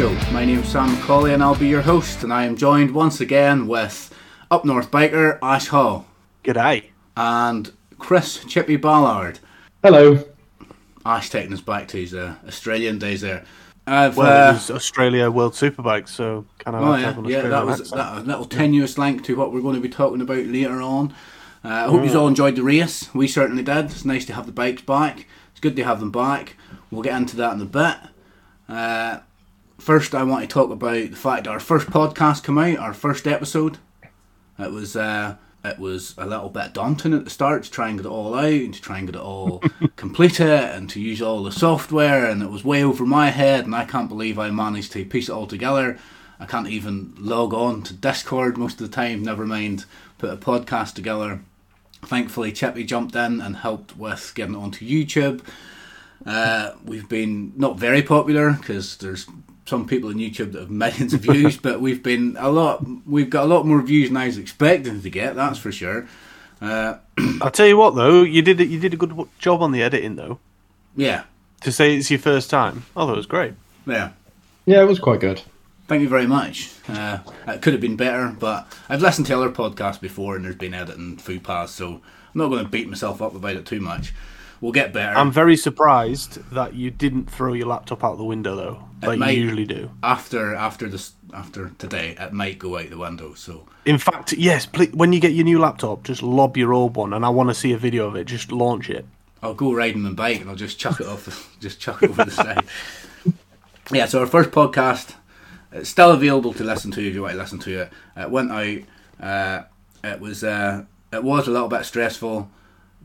Bike Show. My name's Sam McCauley and I'll be your host, and I am joined once again with Up North Biker Ash Hall G'day. and Chris Chippy Ballard. Hello. Ash taking us back to his uh, Australian days there. I've, Well, uh, it was Australia World Superbike, so kind of Oh yeah, yeah. That was accent. that, a little tenuous link to what we're going to be talking about later on. Uh, I hope Mm. you all enjoyed the race. We certainly did. It's nice to have the bikes back. It's good to have them back. We'll get into that in a bit. Uh, first, I want to talk about the fact that our first podcast came out, our first episode. It was uh, it was a little bit daunting at the start to try and get it all out and to try and get it all complete it and to use all the software and it was way over my head and I can't believe I managed to piece it all together. I can't even log on to Discord most of the time, never mind put a podcast together. Thankfully, Chippy jumped in and helped with getting it onto YouTube. Uh, we've been not very popular because there's some people on YouTube that have millions of views, but we've been a lot. We've got a lot more views than I was expecting to get. That's for sure. Uh, I'll tell you what, though, you did you did a good job on the editing, though. yeah, To say it's your first time, I thought it was great. yeah. Yeah, it was quite good. Thank you very much. Uh, it could have been better, but I've listened to other podcasts before, and there's been editing foo paths, so I'm not going to beat myself up about it too much. We'll get better. I'm very surprised that you didn't throw your laptop out the window, though, like might- you usually do. after after this after today, it might go out the window. So In fact, yes, please, when you get your new laptop, just lob your old one, and I want to see a video of it. Just launch it. I'll go riding my bike and I'll just chuck it off, the, just chuck it over the side. Yeah, so our first podcast, it's still available to listen to if you want to listen to it. It went out. Uh, it was uh, it was a little bit stressful.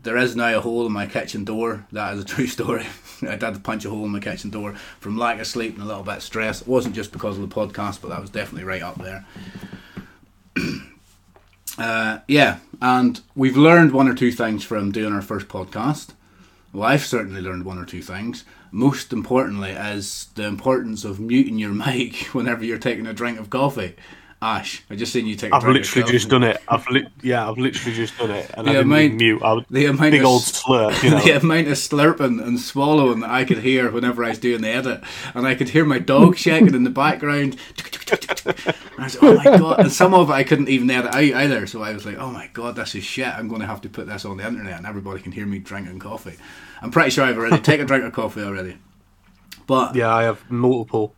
There is now a hole in my kitchen door. That is a true story. I did punch a hole in my kitchen door from lack of sleep and a little bit of stress. It wasn't just because of the podcast, but that was definitely right up there. uh, yeah, and we've learned one or two things from doing our first podcast. Well, I've certainly learned one or two things. Most importantly, is the importance of muting your mic whenever you're taking a drink of coffee. Ash, I just seen you take. I've literally just coffee. done it. I've li- yeah, I've literally just done it, and I The didn't amount- mute. I was the amount big of old slurp, you know. the amount of slurping and swallowing that I could hear whenever I was doing the edit, and I could hear my dog shaking in the background. And I was like, "Oh my god!" And some of it I couldn't even edit out either. So I was like, "Oh my god, this is shit! I'm going to have to put this on the internet, and everybody can hear me drinking coffee." I'm pretty sure I've already taken a drink of coffee already, but Yeah, I have multiple.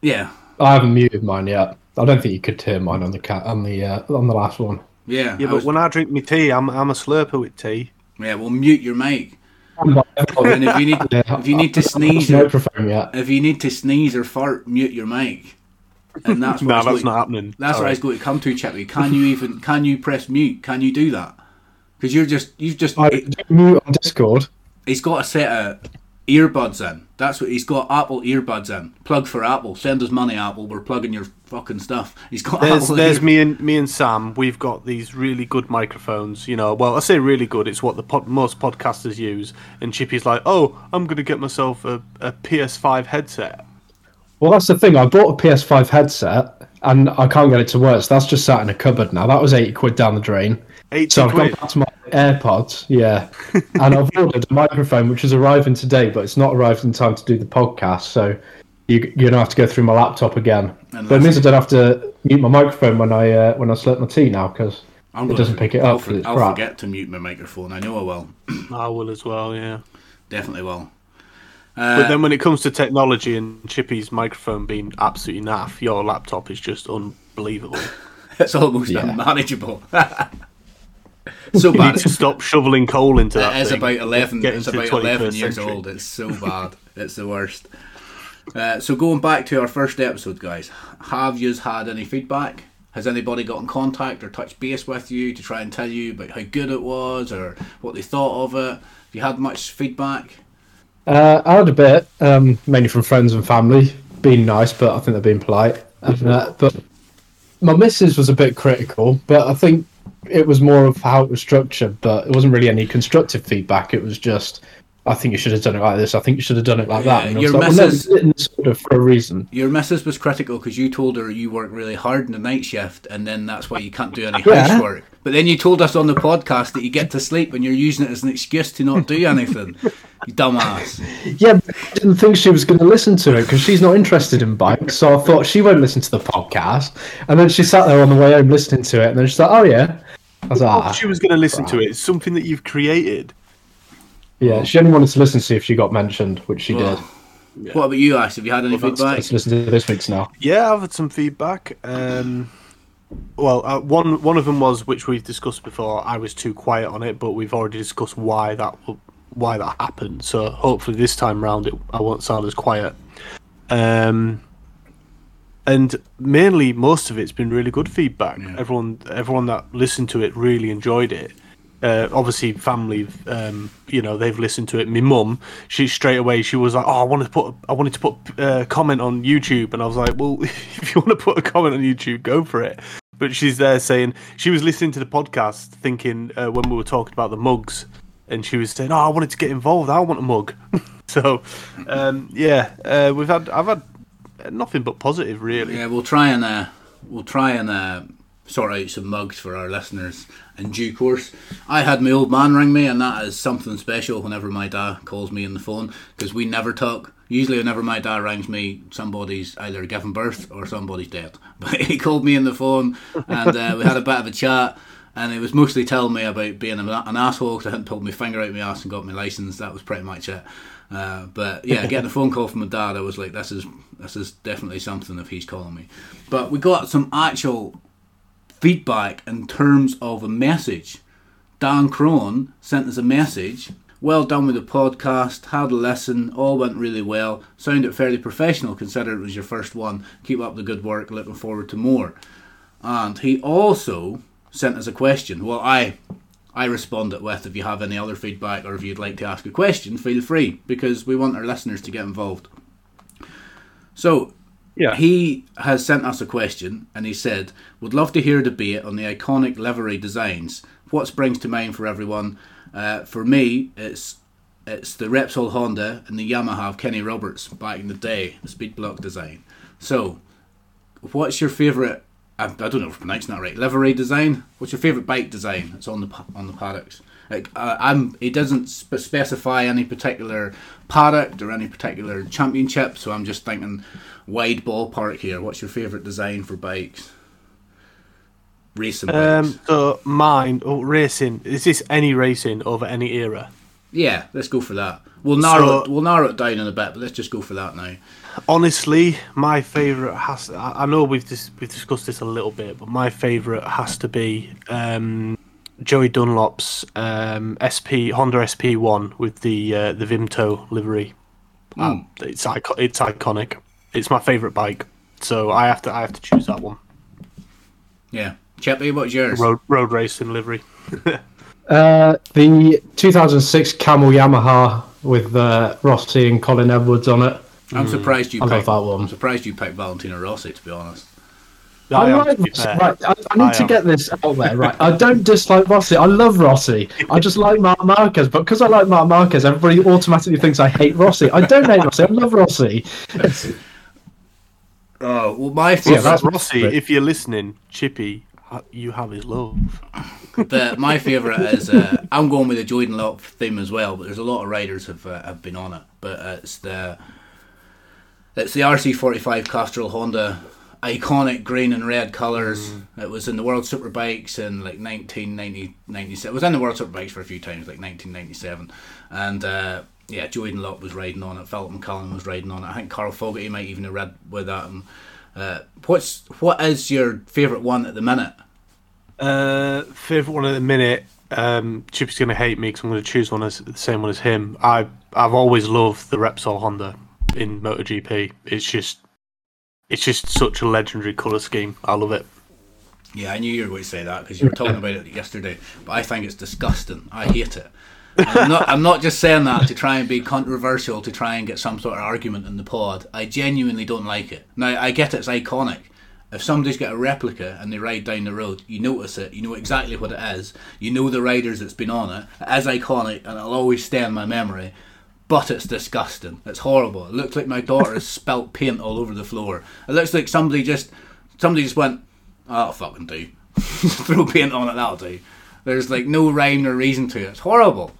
yeah, I haven't muted mine yet. I don't think you could turn mine on the cat on the uh, on the last one. yeah, Yeah, I but was- when I drink my tea, I'm I'm a slurper with tea. yeah. Well, mute your mic, and if you need if you need to sneeze or microphone yet. if you need to sneeze or fart, mute your mic. And that's what No, that's going- not happening. That's what I Sorry. was going to come to, Chippy. Can you even can you press mute? Can you do that? Because you're just you've just I do mute on Discord. he's got a set of earbuds in. That's what he's got. Apple earbuds in. Plug for Apple. Send us money, Apple. We're plugging your fucking stuff. He's got There's Apple. there's ear- me and me and Sam. We've got these really good microphones. You know, well, I say really good. It's what the pod, most podcasters use. And Chippy's like, oh, I'm gonna get myself a, a PS5 headset. Well, that's the thing. I bought a PS5 headset and I can't get it to work. So that's just sat in a cupboard now. That was eighty quid down the drain. Eighty So I've gone quid. back to my AirPods, yeah, and I've ordered a microphone which is arriving today, but it's not arrived in time to do the podcast. So you, you're gonna have to go through my laptop again. And but it means I don't have to mute my microphone when I uh, when I slurp my tea now because it gonna- doesn't pick it I'll, up. for- 'cause I'll crap. forget to mute my microphone. I know I will. I will as well. Yeah. Definitely will. But then when it comes to technology and Chippy's microphone being absolutely naff, your laptop is just unbelievable. It's almost Yeah. unmanageable. so You bad. need to stop shoveling coal into that. It is thing. about eleven. Get It's about eleven 21st years century. old. It's so bad. it's the worst. Uh, so going back to our first episode, guys, have you had any feedback? Has anybody got in contact or touched base with you to try and tell you about how good it was or what they thought of it? Have you had much feedback? Uh, I had a bit, um, mainly from friends and family, being nice, but I think they're being polite. And, uh, but my missus was a bit critical, but I think it was more of how it was structured. But it wasn't really any constructive feedback. It was just, I think you should have done it like this. I think you should have done it like that. And your like, well, no, missus- we did it sort of for a reason. Your missus was critical because you told her you work really hard in the night shift, and then that's why you can't do any Yeah. housework. But then you told us on the podcast that you get to sleep, and you're using it as an excuse to not do anything. You dumbass. Yeah, but I didn't think she was going to listen to it because she's not interested in bikes. So I thought she won't listen to the podcast. And then she sat there on the way home listening to it, and then she's like, "Oh yeah." I was like, Oh, she was going to listen to it. It's something that you've created. "Yeah." She only wanted to listen to see if she got mentioned, which she Well, did. What about you, Ash? Have you had any Let's, feedback? let's listen to this week's now. Yeah, I've had some feedback. Um, well, uh, one one of them was which we've discussed before. I was too quiet on it, but we've already discussed why that why that happened. So hopefully this time round, it, I won't sound as quiet. Um, and mainly, most of it's been really good feedback. Yeah. Everyone everyone that listened to it really enjoyed it. Uh, obviously, family, um, you know, they've listened to it. My mum, she straight away, she was like, "Oh, I wanted to put, I wanted to put a comment on YouTube," and I was like, "Well, if you want to put a comment on YouTube, go for it." But she's there saying she was listening to the podcast, thinking uh, when we were talking about the mugs, and she was saying, "Oh, I wanted to get involved. I want a mug." so, um, yeah, uh, we've had, I've had nothing but positive, really. Yeah, we'll try and uh, we'll try and uh, sort out some mugs for our listeners in due course. I had my old man ring me, and that is something special. Whenever my dad calls me on the phone, because we never talk. Usually, whenever my dad rings me, somebody's either given birth or somebody's dead. But he called me on the phone, and uh, we had a bit of a chat. And he was mostly telling me about being an asshole because I hadn't pulled my finger out my ass and got my license. That was pretty much it. Uh, but yeah, getting a phone call from my dad, I was like, "This is this is definitely something if he's calling me." But we got some actual feedback in terms of a message. Dan Crone sent us a message. Well done with the podcast. Had a listen. All went really well. Sounded fairly professional considering it was your first one. Keep up the good work. Looking forward to more. And he also sent us a question. Well, I I respond responded with if you have any other feedback or if you'd like to ask a question, feel free because we want our listeners to get involved. So Yeah. he has sent us a question and he said, Would love to hear a debate on the iconic livery designs. What springs to mind for everyone? Uh, for me, it's it's the Repsol Honda and the Yamaha of Kenny Roberts back in the day, the speed block design. So, what's your favourite? I, I don't know if I'm pronouncing that right. Livery design. What's your favourite bike design? That's on the on the paddocks. Like, uh, I'm. It doesn't sp- specify any particular paddock or any particular championship, so I'm just thinking wide ballpark here. What's your favourite design for bikes? Racing bikes. Um, so mine, oh, racing. Is this any racing over any era? yeah, let's go for that. We'll narrow So- it. We'll narrow it down in a bit, but let's just go for that now. Honestly, my favourite has. I I know we've dis- we've discussed this a little bit, but my favourite has to be um, Joey Dunlop's um, SP Honda SP one with the uh, the Vimto livery. Uh, it's icon- It's iconic. It's my favourite bike, so I have to I have to choose that one. Yeah, Chippy, what's yours? Road road racing livery. Uh, the 2006 Camel Yamaha with uh, Rossi and Colin Edwards on it. I'm surprised you. I love picked, that one. I'm surprised you picked Valentino Rossi. To be honest. I, am, like Rossi. Right, I, I need I to am. get this out there. Right, I don't dislike Rossi. I love Rossi. I just like Marc Marquez, but because I like Marc Marquez, everybody automatically thinks I hate Rossi. I don't hate Rossi. I love Rossi. Oh well, my Yeah, favorite. that's- Rossi, great. if you're listening, Chippy, you have his love. the, my favorite is uh, I'm going with the Jordan Love theme as well, but there's a lot of riders have uh, have been on it. But uh, it's the it's the RC45 Castrol Honda, iconic green and red colours. It was in the World Superbikes in like 1990, 97. It was in the World Superbikes for a few times, like 1997, and. Uh, yeah, Jordan Lock was riding on it. Phillip McCallen was riding on it. I think Carl Fogarty might even have rid with that. And, uh, what's what is your favourite one at the minute? Uh, favorite one at the minute. Um, Chippy's gonna hate me because I'm gonna choose one as the same one as him. I I've always loved the Repsol Honda in MotoGP. It's just it's just such a legendary colour scheme. I love it. Yeah, I knew you were going to say that because you were talking about it yesterday. But I think it's disgusting. I hate it. I'm not. I'm not just saying that to try and be controversial to try and get some sort of argument in the pod. I genuinely don't like it. Now I get it's iconic. If somebody's got a replica and they ride down the road, you notice it. You know exactly what it is. You know the riders that's been on it. It is iconic, and it'll always stay in my memory. But it's disgusting. It's horrible. It looks like my daughter has spilt paint all over the floor. It looks like somebody just somebody just went, oh, that'll fucking do. Throw paint on it, that'll do. There's like no rhyme or reason to it. It's horrible.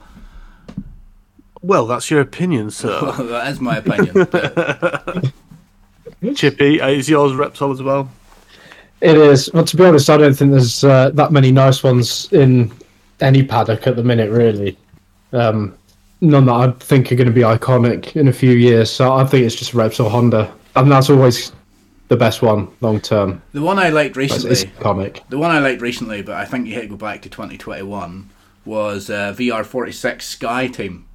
Well, that's your opinion, sir. that is my opinion. but- Chippy, uh, is yours Reptile as well? It is. Well, to be honest, I don't think there's uh, that many nice ones in any paddock at the minute, really. Um, none that I think are going to be iconic in a few years. So I think it's just Repsol Honda, and that's always the best one long term. the one I liked recently, it's iconic. the one I liked recently, but I think you had to go back to 2021, was uh, VR46 Sky Team.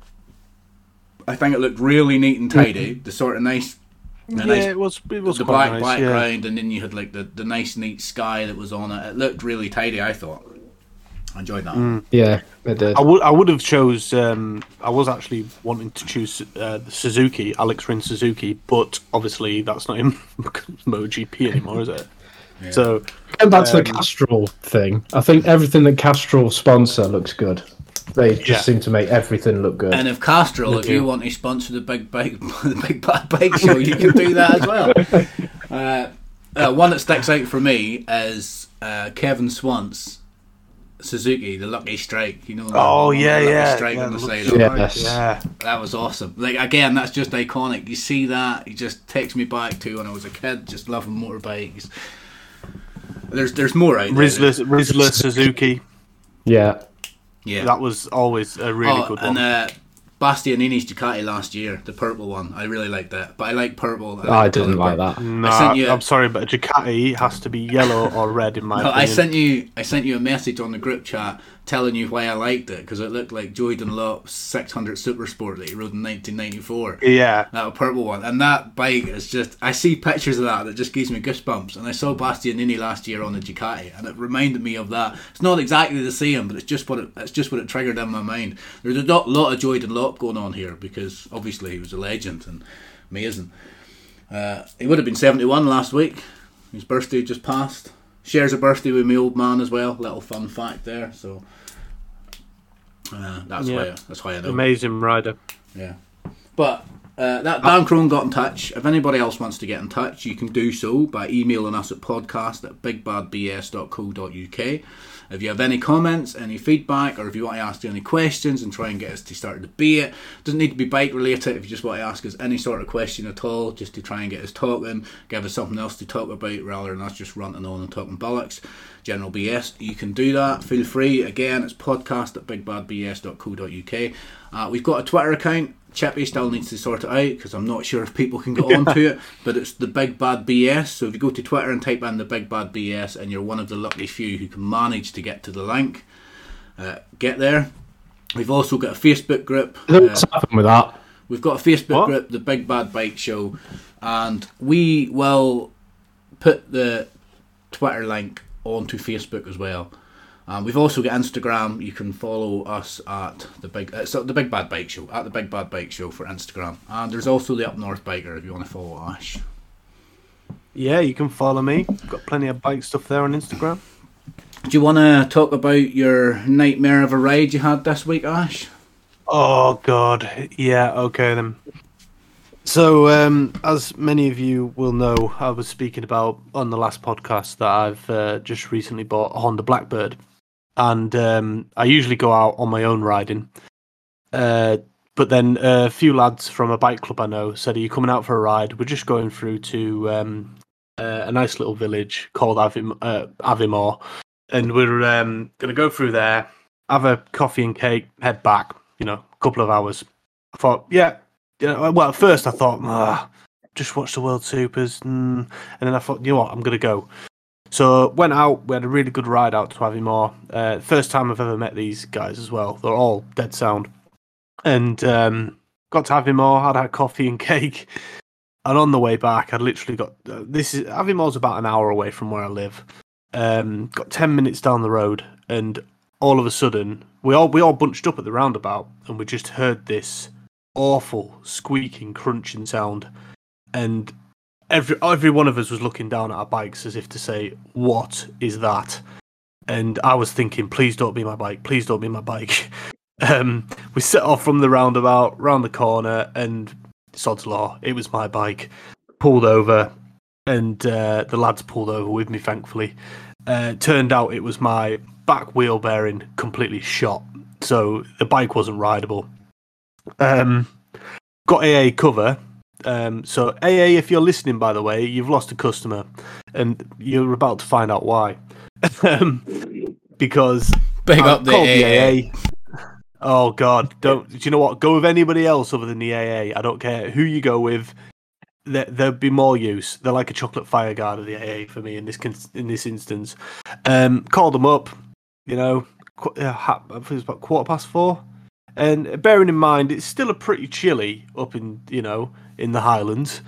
I think it looked really neat and tidy. The sort of nice, the yeah, nice it was. It was the quite black nice. Yeah. background, and then you had like the, the nice neat sky that was on it. It looked really tidy. I thought. I enjoyed that. Yeah, it did. I would. I would have chose. Um, I was actually wanting to choose uh, Suzuki, Alex Rins Suzuki, but obviously that's not in MotoGP anymore, is it? So And back to the Um, Castrol thing. I think everything that Castrol sponsor looks good. They just Yeah. seem to make everything look good. And if Castrol, if you want to sponsor the big bike, the big bad bike show, you can do that as well. Uh, uh, one that sticks out for me is uh, Kevin Schwantz's Suzuki, the Lucky Strike. You know, Oh yeah, Lucky yeah. Strike yeah, on the side. Yeah. of Yes. yeah. That was awesome. Like again, that's just iconic. You see that, it just takes me back to when I was a kid, just loving motorbikes. There's there's more out there. Rizla, Rizla Suzuki. yeah. yeah. That was always a really oh, good and one. uh, Bastianini's Ducati last year, the purple one. I really like that, but I like purple. I like didn't colour like purple. that. no, I sent you a- I'm sorry, but a Ducati has to be yellow or red in my No, I sent you I sent you a message on the group chat telling you why I liked it because it looked like Joey Dunlop's 600 Super Sport that he rode in 1994. Yeah, That purple one, and that bike is just. I see pictures of that that just gives me goosebumps. And I saw Bastianini last year on the Ducati, and it reminded me of that. It's not exactly the same, but it's just what it, it's just what it triggered in my mind. There's a lot, of Joey Dunlop going on here because obviously he was a legend and amazing. Uh, he would have been 71 last week. His birthday just passed. Shares a birthday with my old man as well. Little fun fact there. So uh, that's Yeah. why that's why I know. amazing rider. Yeah. But uh, that Dan Crone got in touch. If anybody else wants to get in touch, you can do so by emailing us at podcast at bigbadbs.co.uk. If you have any comments, any feedback, or if you want to ask any questions and try and get us to start a debate, doesn't need to be bike related. If you just want to ask us any sort of question at all, just to try and get us talking, give us something else to talk about rather than us just ranting on and talking bollocks, general BS, you can do that. Feel free. Again, it's podcast at bigbadbs.co.uk. Uh, we've got a Twitter account. Chippy still needs to sort it out because I'm not sure if people can get onto it, but it's the Big Bad BS. So if you go to Twitter and type in the Big Bad BS, and you're one of the lucky few who can manage to get to the link, uh, get there. We've also got a Facebook group. uh, What's happened with that? We've got a Facebook What? group, the Big Bad Bike Show, and we will put the Twitter link onto Facebook as well. Um, we've also got Instagram. You can follow us at the big uh, so the Big Bad Bike Show at the Big Bad Bike Show for Instagram, and there's also the Up North Biker if you want to follow Ash. Yeah, you can follow me. Got plenty of bike stuff there on Instagram. Do you want to talk about your nightmare of a ride you had this week, Ash? Oh God, yeah. Okay then. So, um, as many of you will know, I was speaking about on the last podcast that I've uh, just recently bought a Honda Blackbird, and um, I usually go out on my own riding. Uh, but then a few lads from a bike club I know said, "Are you coming out for a ride? We're just going through to um, uh, a nice little village called Avim- uh, Aviemore, and we're um, going to go through there, have a coffee and cake, head back. You know, a couple of hours." I thought, yeah, yeah. Well, at first I thought, ah, just watch the World Supers, mm. and then I thought, you know what, I'm gonna go. So went out. We had a really good ride out to Aviemore. Uh, first time I've ever met these guys as well. They're all dead sound. And um, got to Aviemore, had a coffee and cake, and on the way back, I'd literally got uh, this is Aviemore's about an hour away from where I live. Um, got ten minutes down the road, and all of a sudden, we all we all bunched up at the roundabout, and we just heard this awful squeaking, crunching sound, and every every one of us was looking down at our bikes as if to say, "What is that?" And I was thinking, "Please don't be my bike. Please don't be my bike." um, we set off from the roundabout, round the corner, and sod's law, it was my bike. Pulled over, and uh, the lads pulled over with me, thankfully. Uh, turned out it was my back wheel bearing completely shot, so the bike wasn't rideable. Um, got AA cover. Um, so AA, if you're listening, by the way, you've lost a customer, and you're about to find out why. um, because Big I've up the called AA. Oh God, don't. Do you know what? Go with anybody else other than the AA. I don't care who you go with. There, there'd be more use. They're like a chocolate fire guard of the AA for me in this in this instance. Um, called them up. You know, qu- uh, I think it was about quarter past four. And bearing in mind, it's still a pretty chilly up in you know in the Highlands.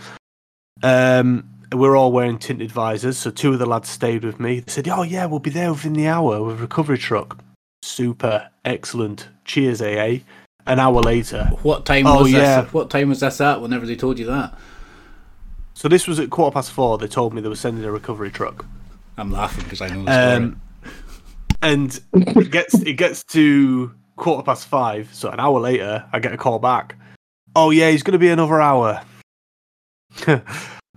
Um, we're all wearing tinted visors, so two of the lads stayed with me. They said, "Oh yeah, we'll be there within the hour with a recovery truck." Super excellent. Cheers, AA. An hour later. What time Oh, was yeah. this? What time was this at? Whenever they told you that, So this was at quarter past four. They told me they were sending a recovery truck. I'm laughing because I know the story. Um, and it gets it gets to quarter past five. So an hour later, I get a call back. Oh yeah, he's going to be another hour.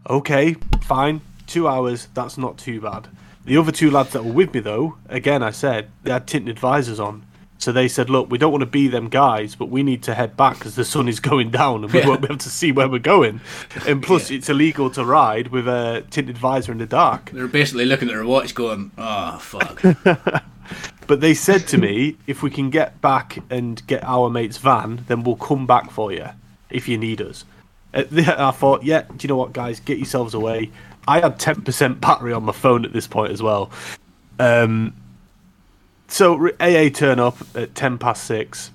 okay, fine. Two hours. That's not too bad. The other two lads that were with me, though, again, I said they had tinted visors on. So they said, "Look, we don't want to be them guys, but we need to head back because the sun is going down and we Yeah. won't be able to see where we're going. And plus, it's illegal to ride with a tinted visor in the dark." They're basically looking at their watch, going, "Oh fuck." But they said to me, if we can get back and get our mate's van, then we'll come back for you if you need us. I thought, yeah, do you know what, guys? Get yourselves away. I had 10% battery on my phone at this point as well. Um, so AA turn up at 10 past 6,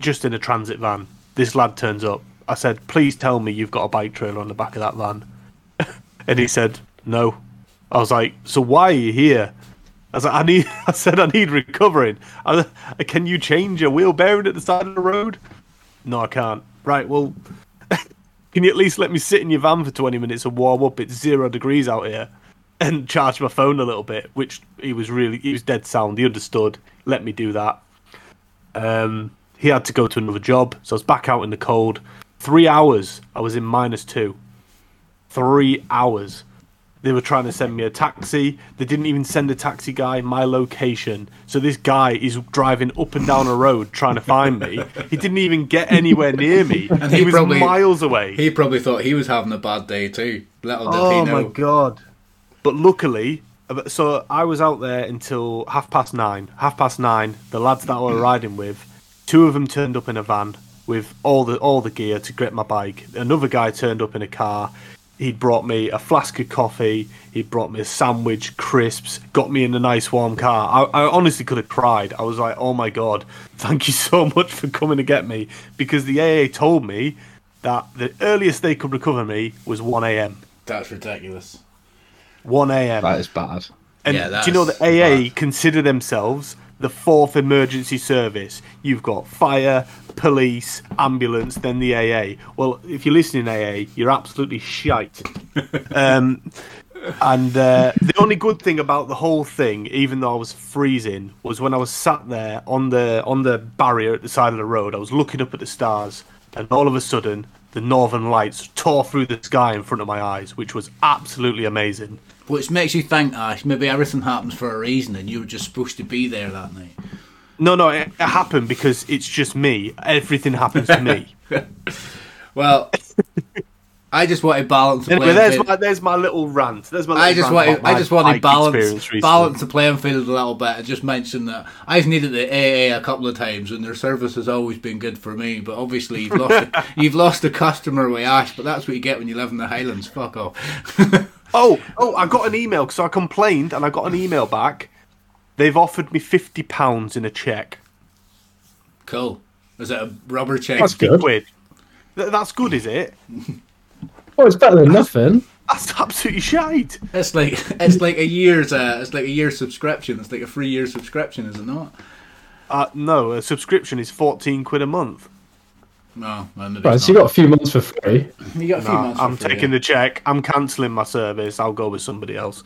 just in a transit van. This lad turns up. I said, please tell me you've got a bike trailer on the back of that van. and he said, no. I was like, so why are you here? I like, I need. I said, I need recovering. I, can you change a wheel bearing at the side of the road? No, I can't. Right. Well, can you at least let me sit in your van for twenty minutes and warm up? It's zero degrees out here, and charge my phone a little bit. Which he was really. He was dead sound. He understood. Let me do that. Um, he had to go to another job, so I was back out in the cold. Three hours. I was in minus two. Three hours. They were trying to send me a taxi. They didn't even send a taxi guy my location. So this guy is driving up and down a road trying to find me. He didn't even get anywhere near me. And he, he was probably- miles away. he probably thought he was having a bad day too. Little did oh my god! But luckily, uh, so I was out there until half past nine. Half past nine, the lads that I were riding with, two of them turned up in a van with all the all the gear to get my bike. Another guy turned up in a car. He'd brought me a flask of coffee. He'd brought me a sandwich, crisps. Got me in a nice warm car. I, I honestly could have cried. I was like, "Oh my god, thank you so much for coming to get me." Because the AA told me that the earliest they could recover me was one a.m. That's ridiculous. 1 a.m. That is bad. And Yeah, do you know that's that AA bad. consider themselves the fourth emergency service? You've got fire, police, ambulance, then the AA. Well, if you're listening, AA, you're absolutely shite. um, and uh, the only good thing about the whole thing, even though I was freezing, was when I was sat there on the on the barrier at the side of the road. I was looking up at the stars, and all of a sudden, the northern lights tore through the sky in front of my eyes, which was absolutely amazing. Which makes you think, Ash, maybe everything happens for a reason and you were just supposed to be there that night. No, no, it, it happened because it's just me. Everything happens to me. Well, I just want to balance anyway, there's my there's my little rant. There's my. I just rant want to, I just want to balance balance the playing field a little bit I just mentioned that I've needed the AA a couple of times and their service has always been good for me. But obviously you've lost a, you've lost a customer with Ash. But that's what you get when you live in the Highlands. Fuck off. Oh, oh! I got an email so I complained and I got an email back. They've offered me fifty pounds in a check. cool. Is it a rubber check? That's good. Quid. Th- That's good, is it? Well, it's better than nothing. That's absolutely shite. It's like it's like a year's uh, it's like a year's subscription. It's like a free year subscription, is it not? Uh, no, a subscription is fourteen quid a month. No, well, Right, so you got a few months for free. you got a few Nah, months. I'm for free, taking yeah. the check. I'm cancelling my service. I'll go with somebody else.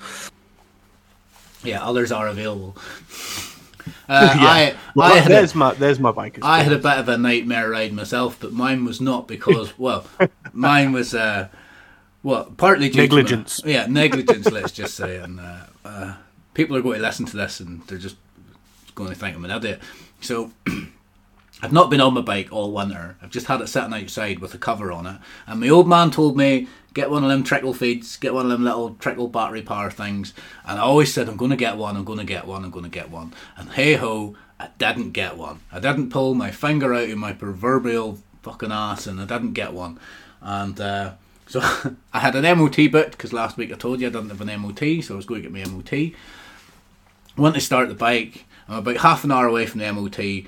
Yeah, others are available. Uh, Yeah. I, Well, I, had a, there's my there's my bike. I had a bit of a nightmare ride myself, but mine was not because, well, mine was, uh, well, partly due to my- Negligence. yeah, negligence, let's just say. And uh, uh, people are going to listen to this and they're just going to think I'm an idiot. So I've not been on my bike all winter. I've just had it sitting outside with a cover on it. And my old man told me, get one of them trickle feeds, get one of them little trickle battery power things. And I always said, I'm going to get one, I'm going to get one, I'm going to get one. And hey ho, I didn't get one. I didn't pull my finger out of my proverbial fucking ass and I didn't get one. And uh, so I had an MOT booked because last week I told you I didn't have an MOT, so I was going to get my MOT. Went to start the bike. I'm about half an hour away from the MOT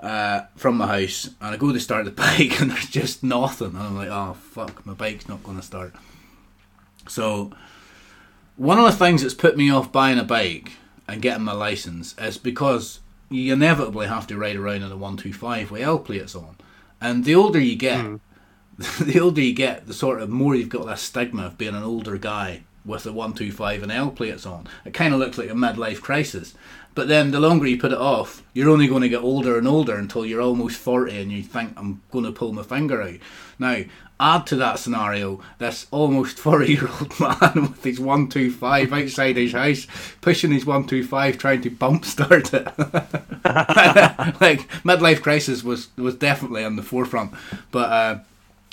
uh, from my house, and I go to start the bike, and there's just nothing. And I'm like, oh fuck, my bike's not going to start. So, one of the things that's put me off buying a bike and getting my license is because you inevitably have to ride around in a 125 with L plates on. And the older you get, the older you get, the sort of more you've got that stigma of being an older guy with a 125 and L plates on. It kind of looks like a midlife crisis. But then the longer you put it off, you're only going to get older and older until you're almost 40 and you think, I'm going to pull my finger out. Now, add to that scenario this almost 40 year old man with his 125 outside his house, pushing his 125, trying to bump start it. like, midlife crisis was, was definitely on the forefront. But, uh,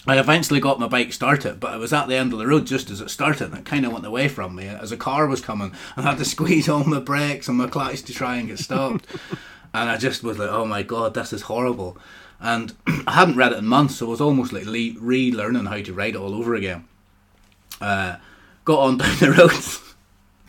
I eventually got my bike started, but I was at the end of the road just as it started, and it kind of went away from me as a car was coming. And I had to squeeze on my brakes and my clutch to try and get stopped, and I just was like, "Oh my god, this is horrible." And I hadn't read it in months, so it was almost like le- relearning how to ride it all over again. Uh, got on down the road,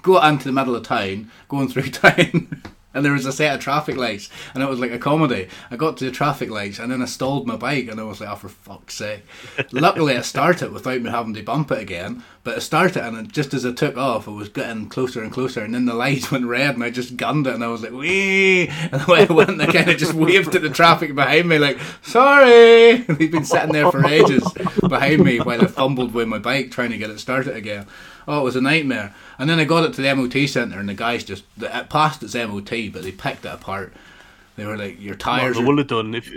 got into the middle of town, going through town. And there was a set of traffic lights, and it was like a comedy. I got to the traffic lights, and then I stalled my bike, and I was like, "Oh, for fuck's sake!" Luckily, I started without me having to bump it again. But I started, and it, just as I took off, it was getting closer and closer, and then the lights went red, and I just gunned it, and I was like, "Wee!" And the way I went, I kind of just waved at the traffic behind me, like, "Sorry!" And he'd been sitting there for ages behind me while I fumbled with my bike trying to get it started again. Oh, it was a nightmare. And then I got it to the MOT centre, and the guys just it passed its MOT, but they picked it apart. They were like, "Your tires, they are, would have done if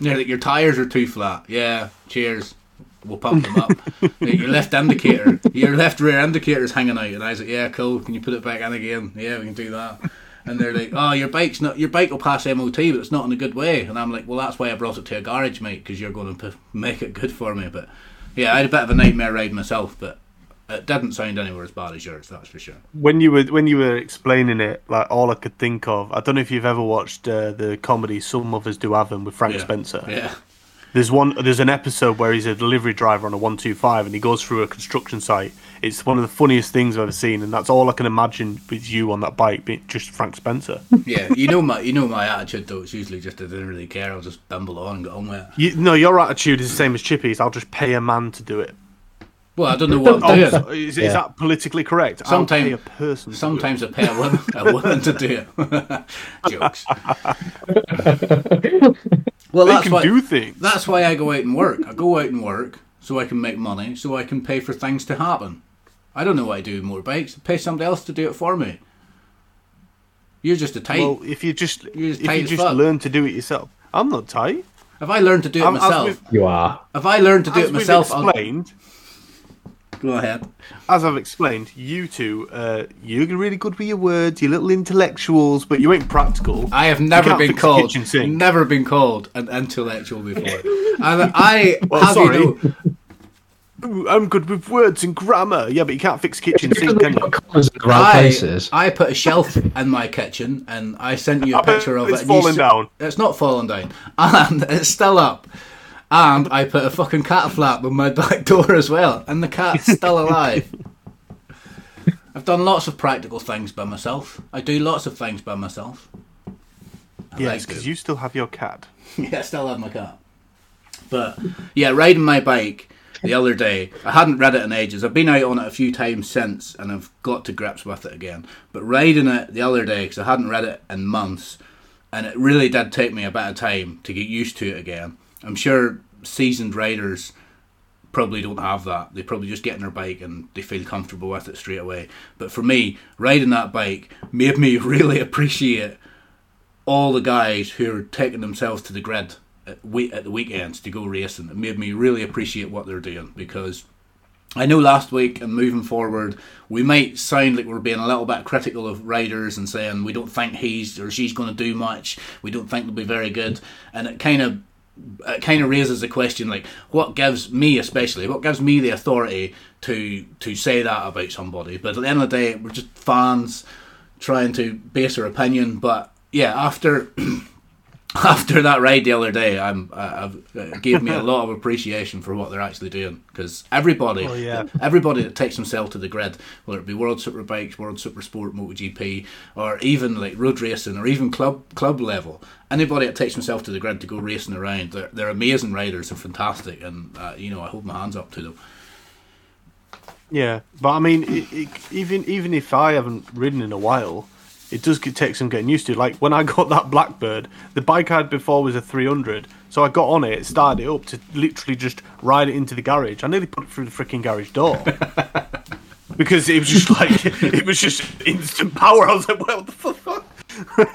they're like, your tires are too flat." Yeah, cheers. We'll pump them up. Your left indicator, your left rear indicator is hanging out, and I was like, "Yeah, cool. Can you put it back in again? Yeah, we can do that." And they're like, "Oh, your bike's not. Your bike will pass MOT, but it's not in a good way." And I'm like, "Well, that's why I brought it to a garage, mate, because you're going to p- make it good for me." But yeah, I had a bit of a nightmare ride myself, but it doesn't sound anywhere as bad as yours. That's for sure. when you were when you were explaining it, like all I could think of, I don't know if you've ever watched uh, the comedy "Some Mothers Do Have 'Em" with Frank Yeah. Spencer. Yeah. There's one. There's an episode where he's a delivery driver on a one two five, and he goes through a construction site. It's one of the funniest things I've ever seen, and that's all I can imagine with you on that bike, being just Frank Spencer. Yeah, you know my you know my attitude though. It's usually just I didn't really care. I'll just bumble on and get on with it. You, no, your attitude is the same as Chippy's. I'll just pay a man to do it. Well, I don't know what Oh, I'm doing. is, is Yeah. that politically correct? I'll Sometime- pay a person. to do it. Sometimes I pay a woman, a woman to do it. Jokes. well, they that's can why do things. that's why I go out and work. I go out and work so I can make money, so I can pay for things to happen. I don't know what I do with motorbikes. I pay somebody else to do it for me. You're just a tight. Well, if you just You're just if tight you just fuck. learn to do it yourself, I'm not tight. if I learn to do it I'm- myself, You are. if I learn to do As it we've myself, I'll explained, go ahead. as I've explained, you two, uh, you're really good with your words. You're little intellectuals, but you ain't practical. I have never been called never been called an intellectual before. and I Well, have sorry. you know, I'm good with words and grammar. Yeah, but you can't fix kitchen sink, can you? Commas in the right I. I put a shelf in my kitchen and I sent you a I bet picture of it's it. and you falling down. It's not falling down. And it's still up. And I put a fucking cat flap on my back door as well. And the cat's still alive. I've done lots of practical things by myself. I do lots of things by myself. I Yes, because it. you still have your cat. yeah, I still have my cat. But yeah, riding my bike the other day, I hadn't read it in ages. I've been out on it a few times since, and I've got to grips with it again. But riding it the other day, because I hadn't read it in months, and it really did take me a bit of time to get used to it again. I'm sure seasoned riders probably don't have that. They probably just get on their bike and they feel comfortable with it straight away. But for me, riding that bike made me really appreciate all the guys who are taking themselves to the grid at, we- at the weekends to go racing. It made me really appreciate what they're doing because I know last week and moving forward, we might sound like we're being a little bit critical of riders and saying we don't think he's or she's going to do much. We don't think they'll be very good, and it kind of it kind of raises the question like what gives me especially what gives me the authority to to say that about somebody? But at the end of the day we're just fans trying to base our opinion. But yeah after after that ride the other day, I'm uh, it gave me a lot of appreciation for what they're actually doing because everybody, Oh, yeah. everybody that takes themselves to the grid, whether it be World Superbikes, World Supersport, MotoGP, or even like road racing, or even club club level, anybody that takes themselves to the grid to go racing around, they're, they're amazing riders, they're fantastic, and uh, you know I hold my hands up to them. Yeah, but I mean, it, it, even even if I haven't ridden in a while, it does take some getting used to. Like when I got that Blackbird, the bike I had before was a 300, so I got on it, started it up to literally just ride it into the garage. I nearly put it through the freaking garage door because it was just like it was just instant power. I was like, "What the fuck?" um,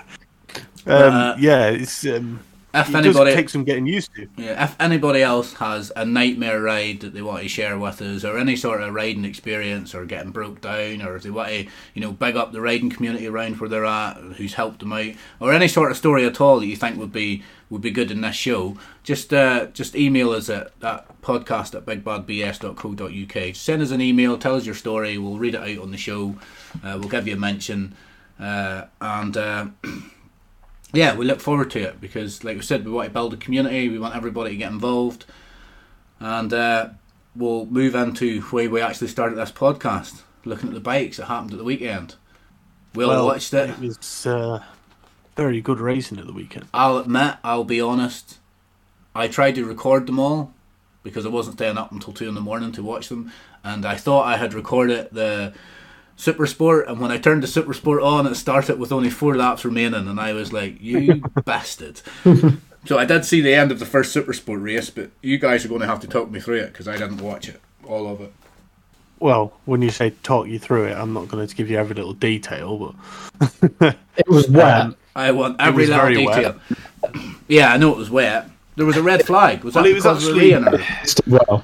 Uh, yeah, it's um, If it anybody, take some getting used to. Yeah, if anybody else has a nightmare ride that they want to share with us, or any sort of riding experience, or getting broke down, or if they want to, you know, big up the riding community around where they're at, who's helped them out, or any sort of story at all that you think would be would be good in this show, just uh, just email us at, at podcast at bigbadbs.co.uk. Just send us an email, tell us your story, we'll read it out on the show, uh, we'll give you a mention, uh, and. Yeah, we look forward to it because, like we said, we want to build a community. We want everybody to get involved, and uh, we'll move into where we actually started this podcast, looking at the bikes that happened at the weekend. Will Well, watched it. It was uh, very good racing at the weekend. I'll admit, I'll be honest. I tried to record them all because I wasn't staying up until two in the morning to watch them, and I thought I had recorded the Super Sport, and when I turned the Super Sport on, it started with only four laps remaining, and I was like, "You bastard!" So I did see the end of the first Super Sport race, but you guys are going to have to talk me through it because I didn't watch it, all of it. Well, when you say talk you through it, I'm not going to give you every little detail, but It was wet. Um, I want every little very detail. Yeah, I know it was wet. There was a red flag. Was Well, that it was because of the rain? Or? well,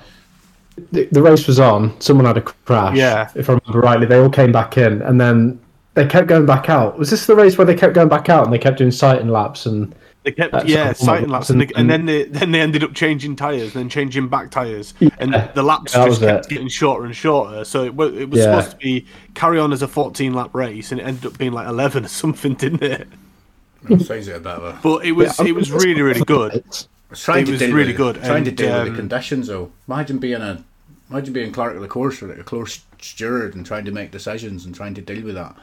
the, the race was on. Someone had a crash. Yeah. If I remember rightly, they all came back in, and then they kept going back out. Was this the race where they kept going back out and they kept doing sighting laps and they kept That's yeah cool. sighting laps, and, they, And- and then they then they ended up changing tires, and then changing back tires, and the laps just kept it. getting shorter and shorter. So it, it was Yeah. supposed to be carry on as a 14 lap race, and it ended up being like 11 or something, didn't it? Sounds like a bit of But it was Yeah, it was really really good. It's- I was trying It was deal really with, good, Trying to and, deal with um, the conditions though. Imagine being a, imagine being clerk of the course or like a course steward and trying to make decisions and trying to deal with that.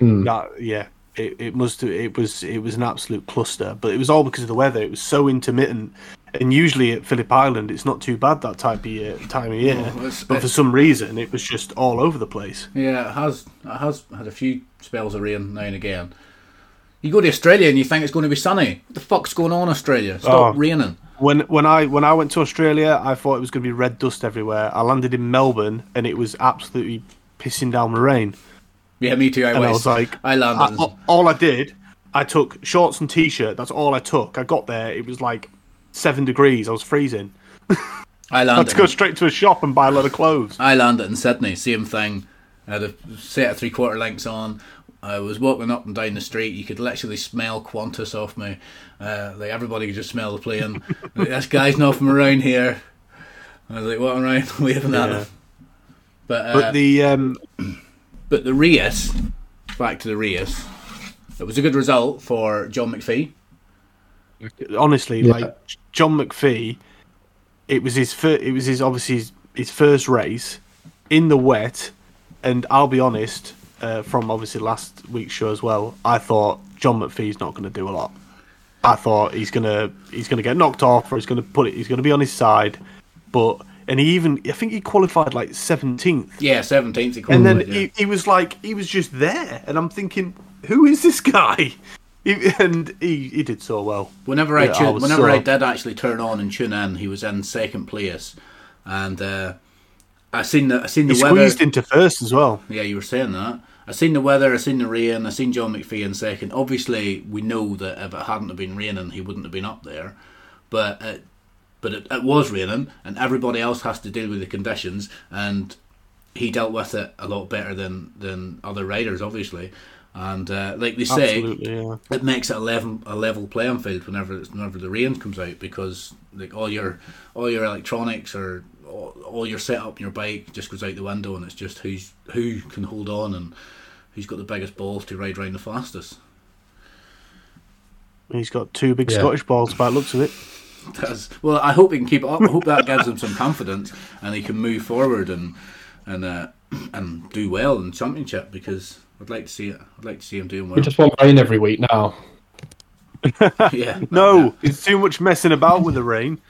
Mm. That yeah, it, it must it was it was an absolute cluster, but it was all because of the weather. It was so intermittent, and usually at Phillip Island, it's not too bad that type of year time of year. No, it's- but for some reason, it was just all over the place. Yeah, it has. It has had a few spells of rain now and again. You go to Australia and you think it's going to be sunny. What the fuck's going on, Australia? Stop Oh. raining. When when I when I went to Australia, I thought it was going to be red dust everywhere. I landed in Melbourne, and it was absolutely pissing down with rain. Yeah, me too. I, And I was, was like, I landed. I- all I did, I took shorts and t-shirt. That's all I took. I got there, it was like seven degrees. I was freezing. I landed. I had to go straight to a shop and buy a lot of clothes. I landed in Sydney, same thing. I had a set of three quarter lengths on. I was walking up and down the street. You could literally smell Qantas off me. Uh, like everybody could just smell the plane. like, this guy's not from around here. I was like what around waving at Yeah. him. But uh, But the um, but the race, back to the race. It was a good result for John McPhee. honestly, Yeah. like John McPhee, it was his fir- it was his obviously his, his first race in the wet, and I'll be honest, uh, from obviously last week's show as well, I thought John McPhee's not going to do a lot. I thought he's gonna he's gonna get knocked off, or he's gonna put it. He's gonna be on his side, but and he even I think he qualified like seventeenth, Yeah, seventeenth. and then he, he was like he was just there, and I'm thinking, who is this guy? He, and he, he did so well. Whenever I Yeah, I whenever so- I did actually turn on and tune in, he was in second place, and uh, I seen the I seen the He weather. squeezed into first as well. Yeah, you were saying that. I seen the weather, I seen the rain, I seen John McPhee in second. Obviously, we know that if it hadn't have been raining, he wouldn't have been up there. But it, but it, it was raining, and everybody else has to deal with the conditions, and he dealt with it a lot better than than other riders, obviously. And uh, like they say, yeah. it makes it a level a level playing field whenever it's, whenever the rain comes out because like all your all your electronics or all, all your setup your bike just goes out the window and it's just who's who can hold on and who's got the biggest balls to ride around the fastest. He's got two big Yeah. Scottish balls by the looks of it. That's, well, I hope he can keep it up. I hope that gives him some confidence and he can move forward and and uh, and do well in the championship because I'd like to see it. I'd like to see him doing well. We just want rain every week now. yeah, No, it's too much messing about with the rain.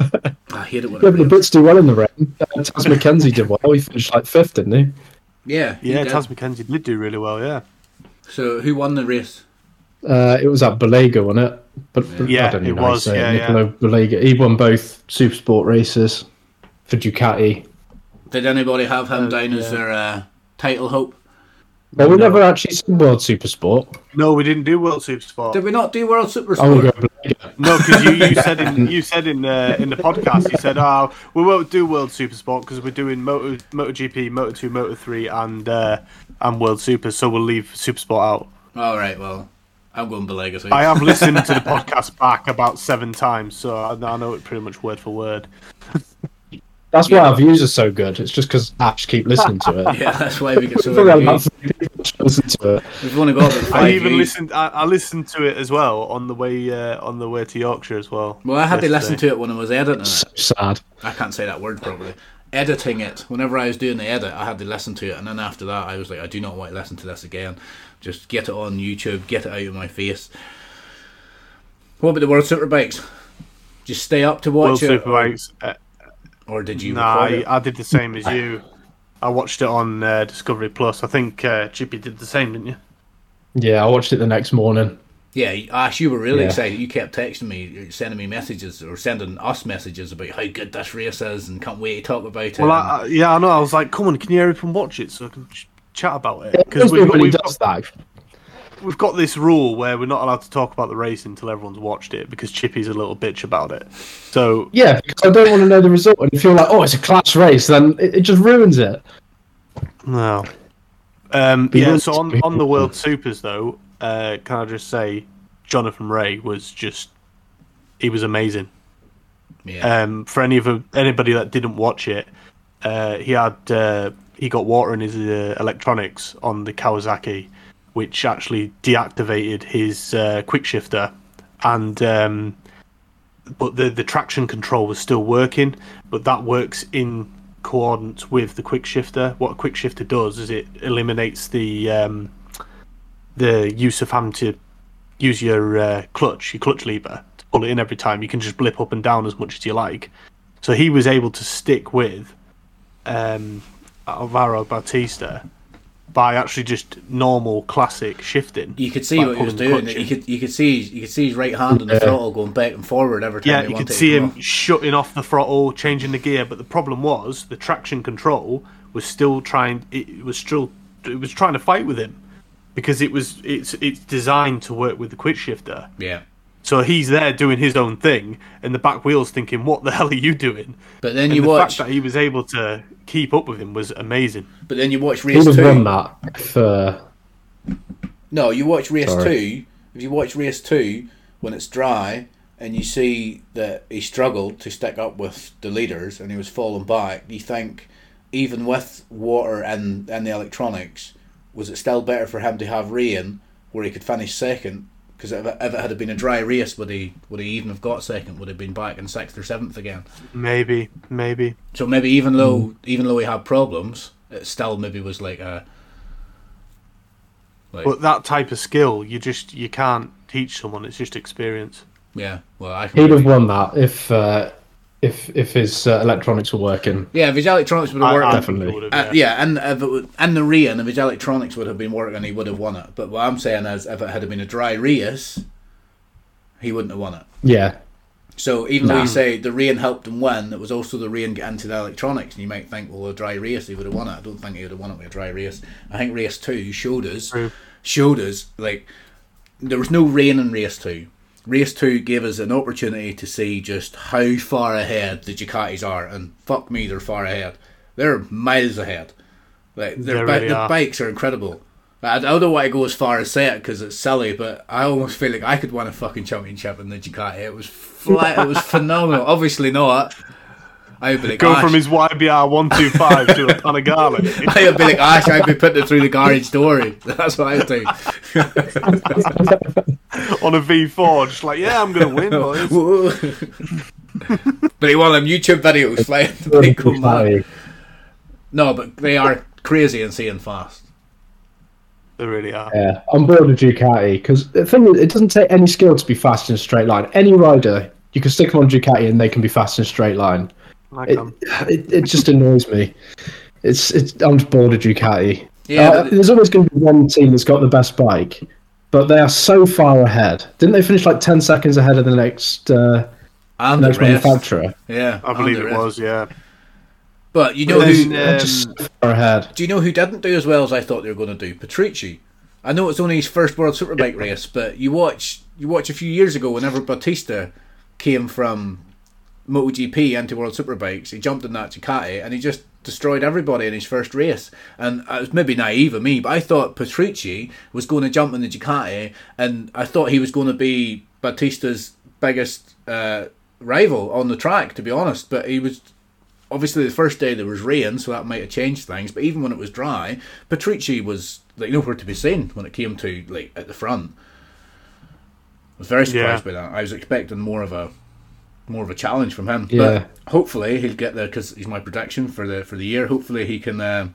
I hate it when Yeah, it but the. Brits do well in the rain. Uh, Taz Mackenzie did well. He finished like fifth, didn't he? Yeah, Yeah, did. Taz Mackenzie did do really well, yeah. So who won the race? Uh, it was at Bulega, wasn't it? But, but Yeah, I don't it know was, say yeah, yeah. Nicolo Bulega. He won both super sport races for Ducati. Did anybody have him Uh, down as their uh, title hope? Well, we No. never actually seen World Super Sport. No, we didn't do World Super Sport. Did we not do World Super Sport? go Bulega. No, because you, you said in you said in uh, in the podcast you said, "Oh, we won't do World Super Sport because we're doing Moto MotoGP, Moto Two, Moto Three, and uh, and World Super, so we'll leave Super Sport out." All right, well, I'm going Bulega. So I have listened to the podcast back about seven times, so I, I know it pretty much word for word. That's why our views are so good. It's just because Ash keep listening to it. yeah, that's why we get so many got views. three people to listen to it. We've only got about I even views. listened. I, I listened to it as well on the way uh, on the way to Yorkshire as well. Well, I had to listen to it when I was editing it. So sad. I can't say that word properly. Editing it. Whenever I was doing the edit, I had to listen to it, and then after that, I was like, I do not want to listen to this again. Just get it on YouTube, get it out of my face. What about the World Superbikes? Just stay up to watch World it, Superbikes. Or did you Nah, I. I did the same as you. I watched it on uh, Discovery Plus. I think uh, Chippy did the same, didn't you? Yeah, I watched it the next morning. Yeah, Ash, you were really Yeah. excited. You kept texting me, sending me messages, or sending us messages about how good this race is, and can't wait to talk about it. Well, I, I, yeah, I know. I was like, "Come on, can you hurry up and watch it so I can ch- chat about it?" It Because kills me we've, when he we've, does that. We've got this rule where we're not allowed to talk about the race until everyone's watched it because Chippy's a little bitch about it. So Yeah, because I don't want to know the result. And if you're like, oh, it's a class race, then it, it just ruins it. no. Um, yeah. So on on the World Supers though, uh, can I just say, Jonathan Rea was just he was amazing. yeah. Um, for any of anybody that didn't watch it, uh, he had uh, he got water in his uh, electronics on the Kawasaki, which actually deactivated his uh, quick shifter, and um, but the the traction control was still working, but that works in coordinates with the quick shifter. What a quick shifter does is it eliminates the um, the use of having to use your uh, clutch, your clutch lever, to pull it in every time. You can just blip up and down as much as you like. So he was able to stick with um, Alvaro Bautista by actually just normal classic shifting. You could see by what he was doing. You could you could see you could see his right hand on the Yeah. throttle going back and forward every time. Yeah, he you wanted could to see him off. shutting off the throttle, changing the gear, but the problem was the traction control was still trying. It was still it was trying to fight with him because it was it's it's designed to work with the quick shifter. Yeah, So he's there doing his own thing, and the back wheel's thinking, "What the hell are you doing?" but then And you the watch. fact that he was able to keep up with him was amazing. But then you watch He race would have won two. that if, uh, No, you watch race Sorry. two. If you watch race two when it's dry and you see that he struggled to stick up with the leaders and he was falling back, you think even with water and and the electronics, was it still better for him to have rain where he could finish second? Because if, it- if it had been a dry race, would he would he even have got second? Would have been back in sixth or seventh again? Maybe, maybe. So maybe even though even though he had problems, it still maybe was like a. Like, But that type of skill, you just you can't teach someone. It's just experience. yeah, well, I he'd have won that if uh, if if his uh, electronics were working. Yeah, if his electronics would have worked, I think Definitely. would've, uh, yeah, and if it would, and the rain, if his electronics would have been working, he would have won it. But what I'm saying is, if it had been a dry race, he wouldn't have won it. Yeah, So even though you say the rain helped him win, it was also the rain get into the electronics, and you might think, well, a dry race, he would have won it. I don't think he would have won it with a dry race. I think race two showed us, True. showed us like there was no rain in race two, race two gave us an opportunity to see just how far ahead the Ducatis are, and fuck me, they're far ahead. They're miles ahead. Like their really the bikes are incredible. I, I don't want to go as far as say it because it's silly, but I almost feel like I could win a fucking championship in the Ducati. It was flat. it was phenomenal. Obviously not. I'd be like, Go "Ash." from his YBR one two five to a Panigale. I'd be like, Ash, I'd be putting it through the garage door. That's what I'd do. on a V4, just like, yeah, I'm gonna win, boys. But he won them YouTube videos flying the bike going mad. No, but they are crazy and seeing fast. They really are. Yeah, I'm bored of Ducati because the thing is, it doesn't take any skill to be fast in a straight line. Any rider, you can stick them on Ducati and they can be fast in a straight line. Like, It, um, it, it just annoys me. It's, it's I'm just bored of Ducati. Yeah, Uh, but- there's always going to be one team that's got the best bike, but they are so far ahead. Didn't they finish like ten seconds ahead of the next uh, And the next rest. manufacturer? Yeah, I believe it rest. was, yeah. But you know There's, who? They're just far ahead. Do you know who didn't do as well as I thought they were going to do? Petrucci. I know it's only his first World Superbike race, but you watch you watch a few years ago whenever Bautista came from MotoGP anti World Superbikes, he jumped in that Ducati and he just destroyed everybody in his first race. And it was maybe naive of me, but I thought Petrucci was going to jump in the Ducati, and I thought he was going to be Bautista's biggest uh, rival on the track, to be honest. But he was obviously the first day there was rain, so that might have changed things. But even when it was dry, Petrucci was like nowhere to be seen when it came to like at the front. I was very surprised by that. I was expecting more of a more of a challenge from him. Yeah. But hopefully he'll get there because he's my prediction for the for the year. Hopefully he can. Uh,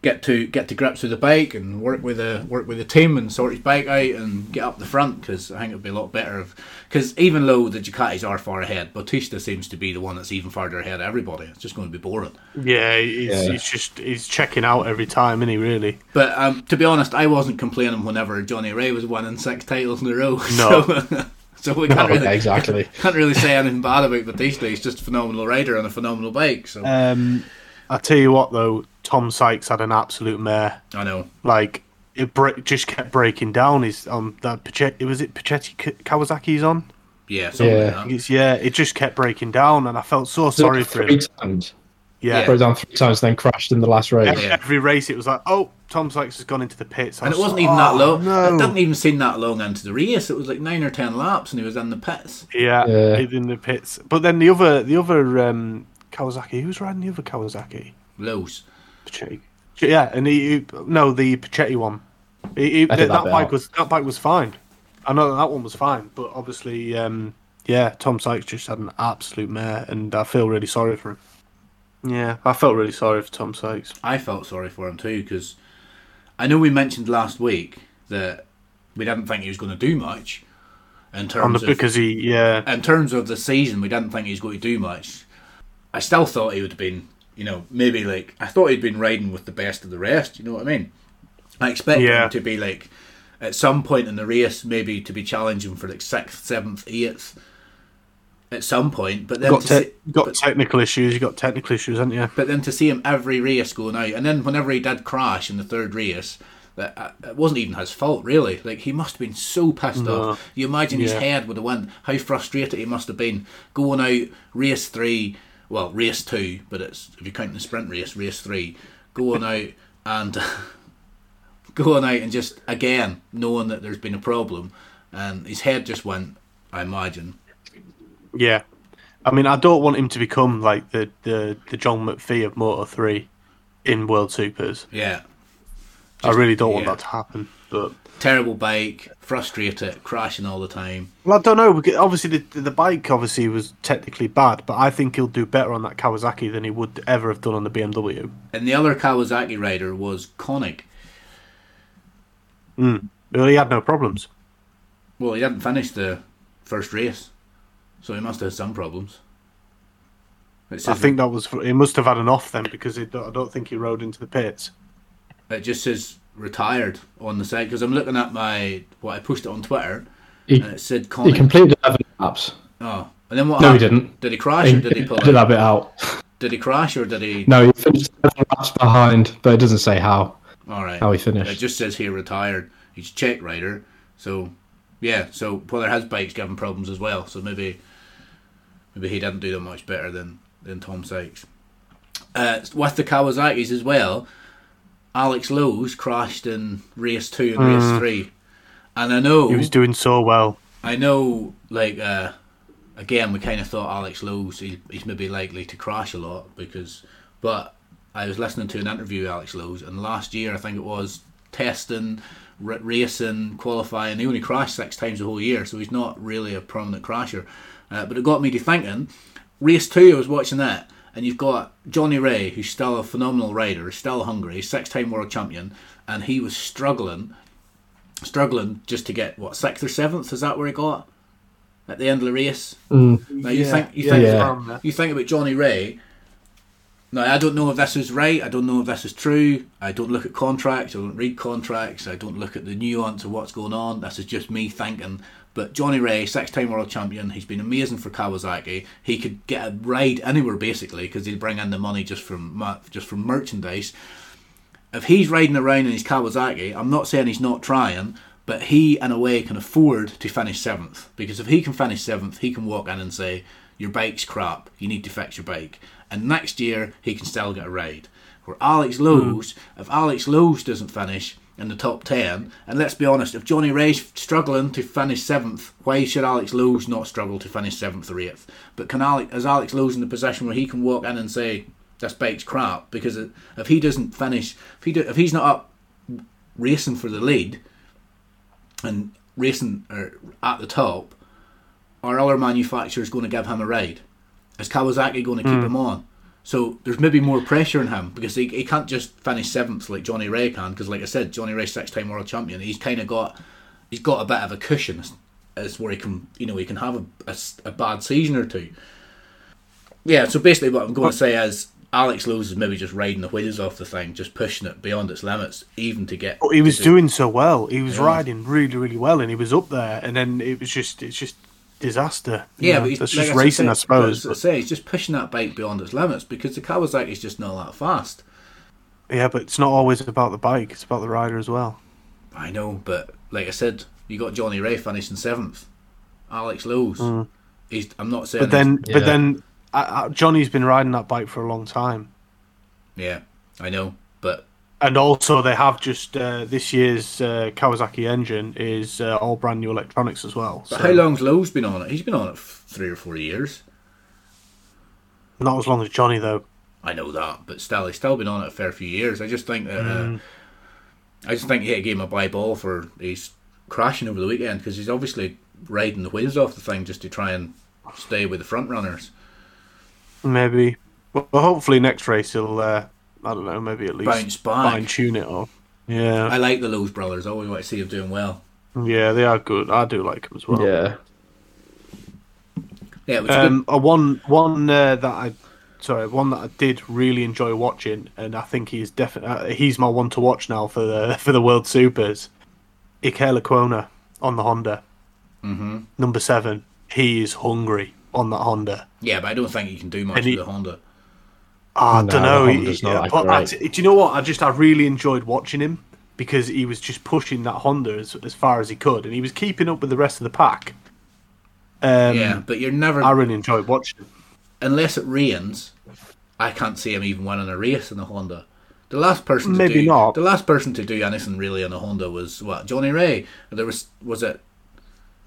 Get to get to grips with the bike and work with a work with the team and sort his bike out and get up the front because I think it'd be a lot better because even though the Ducatis are far ahead, Bautista seems to be the one that's even farther ahead of everybody. It's just going to be boring. Yeah, he's, Yeah. he's just he's checking out every time, isn't he? Really? But um, to be honest, I wasn't complaining whenever Johnny Rea was winning six titles in a row. No. So, so we can't Oh, really yeah, exactly. can't really say anything bad about Bautista. He's just a phenomenal rider and a phenomenal bike. So Um, I tell you what, though, Tom Sykes had an absolute mare. I know. Like it bre- just kept breaking down. His um that Puccetti was it Puccetti K- Kawasaki's on. Yeah, Yeah. like that. It's, yeah, it just kept breaking down, and I felt so sorry for him. times. Yeah. Broke down three times, then crashed in the last race. Every, Yeah. every race, it was like, oh, Tom Sykes has gone into the pits, I And it was wasn't like, even that "Oh, long. No. It didn't even seem that long into the race. It was like nine or ten laps, and he was in the pits. Yeah, Yeah. in the pits. But then the other, the other um, Kawasaki, who's riding the other Kawasaki? Lowes. Puccetti. Yeah, and he, he- no, the Puccetti one. He, he, that, that bike out. was that bike was fine. I know that, that one was fine, but obviously, um, yeah, Tom Sykes just had an absolute mare, and I feel really sorry for him. Yeah, I felt really sorry for Tom Sykes. I felt sorry for him too because I know we mentioned last week that we didn't think he was going to do much in terms the, of because he, yeah, in terms of the season. We didn't think he was going to do much. I still thought he would have been, you know, maybe like I thought he'd been riding with the best of the rest. You know what I mean? I expected Yeah. him to be like at some point in the race, maybe to be challenging for like sixth, seventh, eighth. At some point, but then got to te- see, got but- technical issues. You got technical issues, haven't you? but then to see him every race going out, and then whenever he did crash in the third race, that uh, it wasn't even his fault really. Like he must have been so pissed No. off. You imagine his head would have went. how frustrated he must have been going out race three, well race two, but it's if you count the sprint race, race three, going out and going out and just again knowing that there's been a problem, and his head just went. I imagine. Yeah, I mean, I don't want him to become like the the, the John McPhee of Moto Three in World Supers. Yeah. I really don't want that to happen. But Terrible bike, frustrated, crashing all the time. well, I don't know. Obviously, the the bike obviously was technically bad, but I think he'll do better on that Kawasaki than he would ever have done on the BMW. And the other Kawasaki rider was Koenig. Hmm. Well, he had no problems. Well, he didn't finish the first race, so he must have had some problems. I think that was he must have had an off then because it, I don't think he rode into the pits. it just says retired on the side because I'm looking at my what I posted on Twitter He, and it said he completed 11 laps. oh, and then what? No, he didn't. Did he crash He or did he pull did out? that bit out. Did he crash or did he? No, he finished 11 laps behind, but it doesn't say how. All right. How he finished. It just says here retired. He's a Czech rider, so Yeah, so whether has bike's giving problems as well. So maybe maybe he didn't do them much better than, than Tom Sykes. Uh, with the Kawasaki's as well, Alex Lowes crashed in race two and race three. And I know He was doing so well. I know, like, uh, again, we kind of thought Alex Lowes, he, he's maybe likely to crash a lot because, but I was listening to an interview with Alex Lowes, and last year, I think it was testing, r- racing, qualifying, he only crashed six times the whole year, so he's not really a prominent crasher. Uh, but it got me to thinking, race two, I was watching that, and you've got Johnny Rea, who's still a phenomenal rider, he's still hungry, six time world champion, and he was struggling struggling just to get what sixth or seventh. Is that where he got at the end of the race? Mm. Now you Yeah, think you yeah, think yeah. you think about Johnny Rea. Now I don't know if this is right. I don't know if this is true. I don't look at contracts. I don't read contracts. I don't look at the nuance of what's going on. This is just me thinking. But Johnny Rea, six-time world champion, he's been amazing for Kawasaki. He could get a ride anywhere basically because he'd bring in the money just from just from merchandise if he's riding around in his Kawasaki, I'm not saying he's not trying, but he, in a way, can afford to finish seventh. Because if he can finish seventh, he can walk in and say, Your bike's crap, you need to fix your bike. And next year, he can still get a ride. Where Alex hmm. Lowes, if Alex Lowes doesn't finish in the top 10, and let's be honest, if Johnny Rea's struggling to finish seventh, why should Alex Lowes not struggle to finish seventh or eighth? But can Alex, is Alex Lowes in the position where he can walk in and say, this bike's crap because if he doesn't finish, if he do, if he's not up racing for the lead and racing or at the top, are other manufacturers going to give him a ride? Is Kawasaki going to keep hmm. him on? So there's maybe more pressure on him because he, he can't just finish seventh like Johnny Rea can because like I said, Johnny Rea six time world champion. He's kind of got he's got a bit of a cushion as, where he can you know he can have a a bad season or two. Yeah, so basically what I'm going to say is Alex Lowes is maybe just riding the wheels off the thing, just pushing it beyond its limits, even to get. But he was do- doing so well. He was Yeah. riding really, really well, and he was up there. And then it was just, it's just disaster. you Yeah, know? but he's, that's like just I racing, say, I suppose. But I say, he's just pushing that bike beyond its limits because the Kawasaki's just not that fast. Yeah, but it's not always about the bike; it's about the rider as well. I know, but like I said, you got Johnny Rea finishing seventh, Alex Lowes. He's. I'm not saying. Mm. But then, Yeah. but then, uh, uh, Johnny's been riding that bike for a long time. yeah, I know, but And also, they have just uh, this year's uh, Kawasaki engine is uh, all brand new electronics as well. but so how long's Lowes been on it? He's been on it f- three or four years. Not as long as Johnny though. I know that, but still, he's still been on it a fair few years. I just think that. Mm. Uh, I just think he gave him a bye ball for he's crashing over the weekend because he's obviously riding the wheels off the thing just to try and stay with the front runners. Maybe. Well, hopefully next race he'll. I don't know. Maybe at least Bounce back. fine tune it or. Yeah, I like the Lowes brothers. I always want to see them doing well. yeah, they are good. I do like them as well. Yeah. Yeah, it was Um, a one one uh, that I, sorry, one that I did really enjoy watching, and I think he's definitely uh, he's my one to watch now for the for the World Supers. Iker Lecuona on the Honda, hmm number seven. He is hungry on that Honda. Yeah, but I don't think he can do much And he- with the Honda. I No, don't know. he- he- not that but I- do you know what? I just I really enjoyed watching him because he was just pushing that Honda as, as far as he could, and he was keeping up with the rest of the pack. Um, yeah, but you're never I really enjoyed watching him. unless it rains. I can't see him even winning a race in a Honda. The last person to Maybe do, not. The last person to do anything really in a Honda was what Johnny Rea. There was was it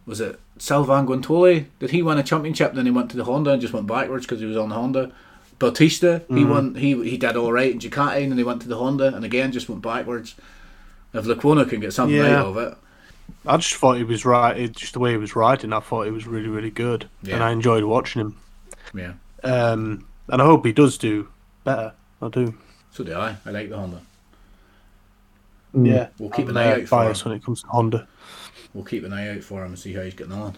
was it Sylvain Guintoli? Did he win a championship? Then he went to the Honda and just went backwards because he was on the Honda. Bautista, he Mm. won. He he did all right in Ducati, and then he went to the Honda and again just went backwards. If Lecuona can get something Yeah. out of it, I just thought he was right. it- Just the way he was riding, I thought he was really, really good, Yeah. and I enjoyed watching him. yeah. Um, and I hope he does do better. I do. So do I. I like the Honda. Mm. Yeah, We'll keep I'm, an eye uh, out for him. when it comes to Honda. We'll keep an eye out for him and see how he's getting on.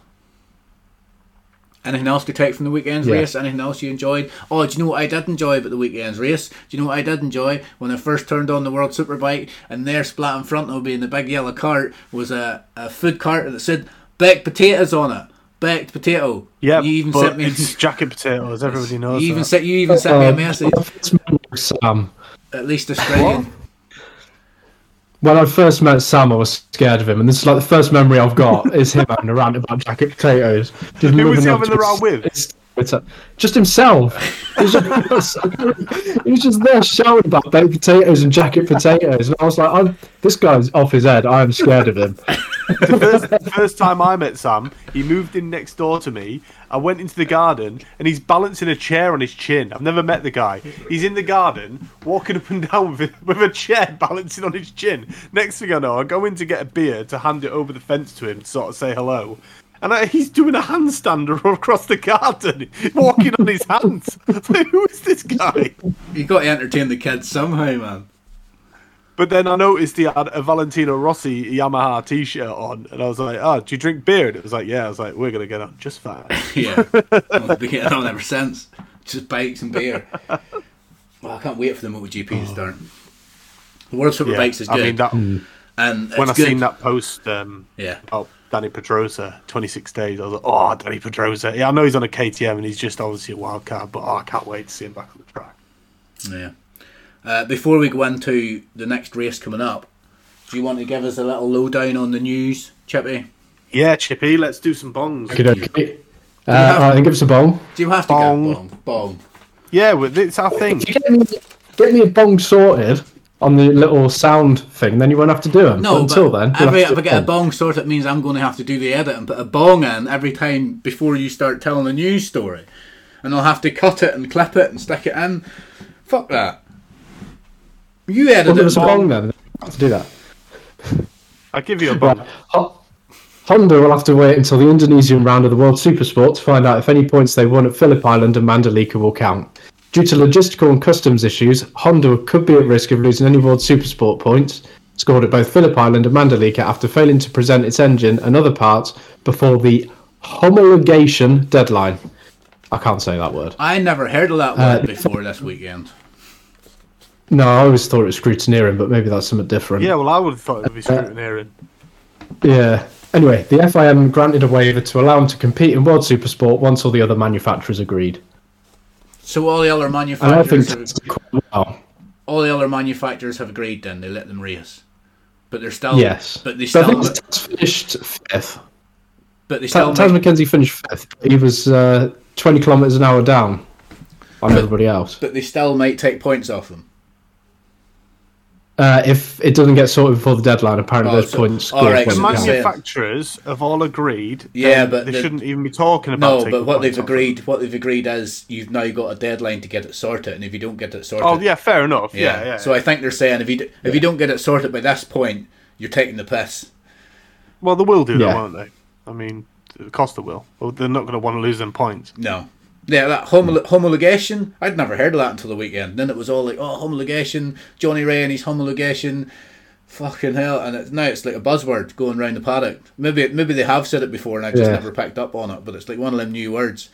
Anything else to take from the weekend's Yeah. race? Anything else you enjoyed? Oh, do you know what I did enjoy about the weekend's race? Do you know what I did enjoy when I first turned on the World Superbike and there, splat in front of me in the big yellow cart, was a, a food cart that said baked potatoes on it. Baked potato. Yeah, you even sent me. it's jacket potatoes. Everybody knows you even that. sent you even sent me a Uh, message. Sam. At least Australian. When I first met Sam, I was scared of him, and this is like the first memory I've got is him having a rant about jacket potatoes. Just Who was he having the rant with? his. Just himself. He was just, he was just there shouting about baked potatoes and jacket potatoes, and I was like, I'm, "This guy's off his head. I am scared of him." The first, the first time I met Sam, he moved in next door to me. I went into the garden and he's balancing a chair on his chin. I've never met the guy. He's in the garden, walking up and down with, with a chair balancing on his chin. Next thing I know, I go in to get a beer to hand it over the fence to him to sort of say hello. And I, he's doing a handstand across the garden, walking on his hands. Like, who is this guy? You've got to entertain the kids somehow, man. But then I noticed he had a Valentino Rossi Yamaha T-shirt on, and I was like, "Oh, do you drink beer?" And it was like, "Yeah." I was like, "We're gonna get on just fine." Yeah, I've been getting on ever since. Just bikes and beer. Well, I can't wait for the MotoGP to start. The World Super Yeah, Bikes is I good, mean, that, and when I good. seen that post um, yeah, about Dani Pedrosa, 26 days, I was like, "Oh, Dani Pedrosa." Yeah, I know he's on a KTM and he's just obviously a wild card, but oh, I can't wait to see him back on the track. yeah. Uh, before we go into the next race coming up, do you want to give us a little lowdown on the news, Chippy? Yeah, Chippy, let's do some bongs. Okay, okay. Uh, all right, then give us a bong. Do you have to Bong. get bong? Bong. Yeah, well, it's our thing. If you get me, get me a bong sorted on the little sound thing, then you won't have to do them. No, but until but then, you'll every, have if to I do get a bong. sorted, it means I'm going to have to do the edit and put a bong in every time before you start telling a news story, and I'll have to cut it and clip it and stick it in. Fuck that. You added Well, it, us a bong. bong then. You have to do that. I'll give you a bong. Right. Ho- Honda will have to wait until the Indonesian round of the World Supersport to find out if any points they won at Phillip Island and Mandalika will count. Due to logistical and customs issues, Honda could be at risk of losing any World Supersport points scored at both Phillip Island and Mandalika after failing to present its engine and other parts before the homologation deadline. I can't say that word. I never heard of that Uh, word before this weekend. No, I always thought it was scrutineering, but maybe that's something different. Yeah, well, I would have thought it would be scrutineering. Yeah. Anyway, the FIM granted a waiver to allow him to compete in World Supersport once all the other manufacturers agreed. So all the other And I think manufacturers, that's have, quite well. all the other manufacturers have agreed. Then they let them race, but they're still Yes. But they But I still, think Taz finished fifth. but they still. Taz make- Mackenzie finished fifth. He was uh, 20 kilometres an hour down on everybody else. but they still might take points off them. Uh, if it doesn't get sorted before the deadline, apparently Oh, those so- points all scored right, so it man- manufacturers have all agreed. Yeah, then but they the- shouldn't even be talking about. No, but what they've agreed, what they've agreed is you've now got a deadline to get it sorted, and if you don't get it sorted, Oh yeah, fair enough. Yeah, yeah. So I think they're saying if you d- if you don't get it sorted by this point, you're taking the piss. well, they will do Yeah. that, won't they? I mean, Costa will. Well, they're not going to want to lose them points. No. Yeah, that homolo- homologation, I'd never heard of that until the weekend. Then it was all like, oh, homologation, Johnny Rea and his homologation, fucking hell. And it's, now it's like a buzzword going around the paddock. Maybe maybe they have said it before and I've just Yeah. never picked up on it, but it's like one of them new words.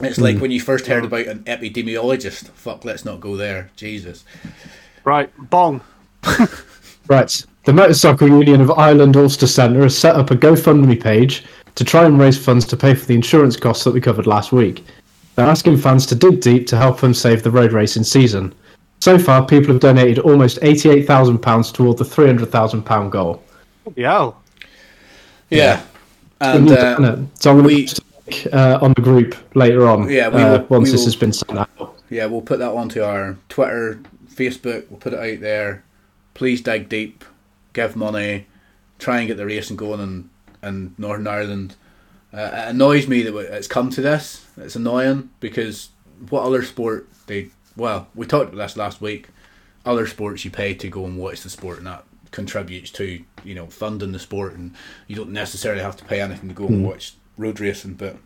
It's like hmm. when you first heard about an epidemiologist. Fuck, let's not go there. Jesus. Right, bong. Right. The Motorcycle Union of Ireland Ulster Centre has set up a GoFundMe page to try and raise funds to pay for the insurance costs that we covered last week. They're asking fans to dig deep to help them save the road racing season. So far, people have donated almost £88,000 toward the £300,000 goal. Yeah. Yeah. And We've uh, so I'm going we- to post uh, on the group later on Yeah, we uh, once we this will- has been sent out. Yeah, we'll put that onto our Twitter, Facebook. We'll put it out there. Please dig deep, give money, try and get the racing going in, in Northern Ireland. Uh, it annoys me that it's come to this. It's annoying because what other sport they well we talked about this last week. Other sports you pay to go and watch the sport, and that contributes to you know funding the sport, and you don't necessarily have to pay anything to go and watch road racing, but.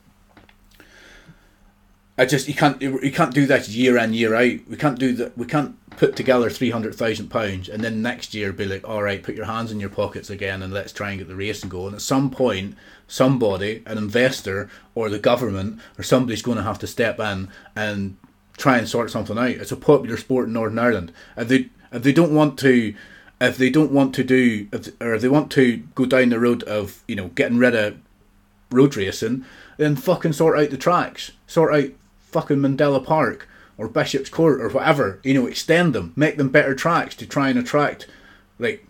I just you can't you can't do that year in year out. We can't do that. We can't put together three hundred thousand pounds and then next year be like, all right, put your hands in your pockets again and let's try and get the racing going. At some point, somebody, an investor or the government or somebody's going to have to step in and try and sort something out. It's a popular sport in Northern Ireland. If they if they don't want to, if they don't want to do, if, or if they want to go down the road of you know getting rid of road racing, then fucking sort out the tracks. Sort out fucking Mondello Park or Bishopscourt or whatever. You know, extend them, make them better tracks to try and attract Like,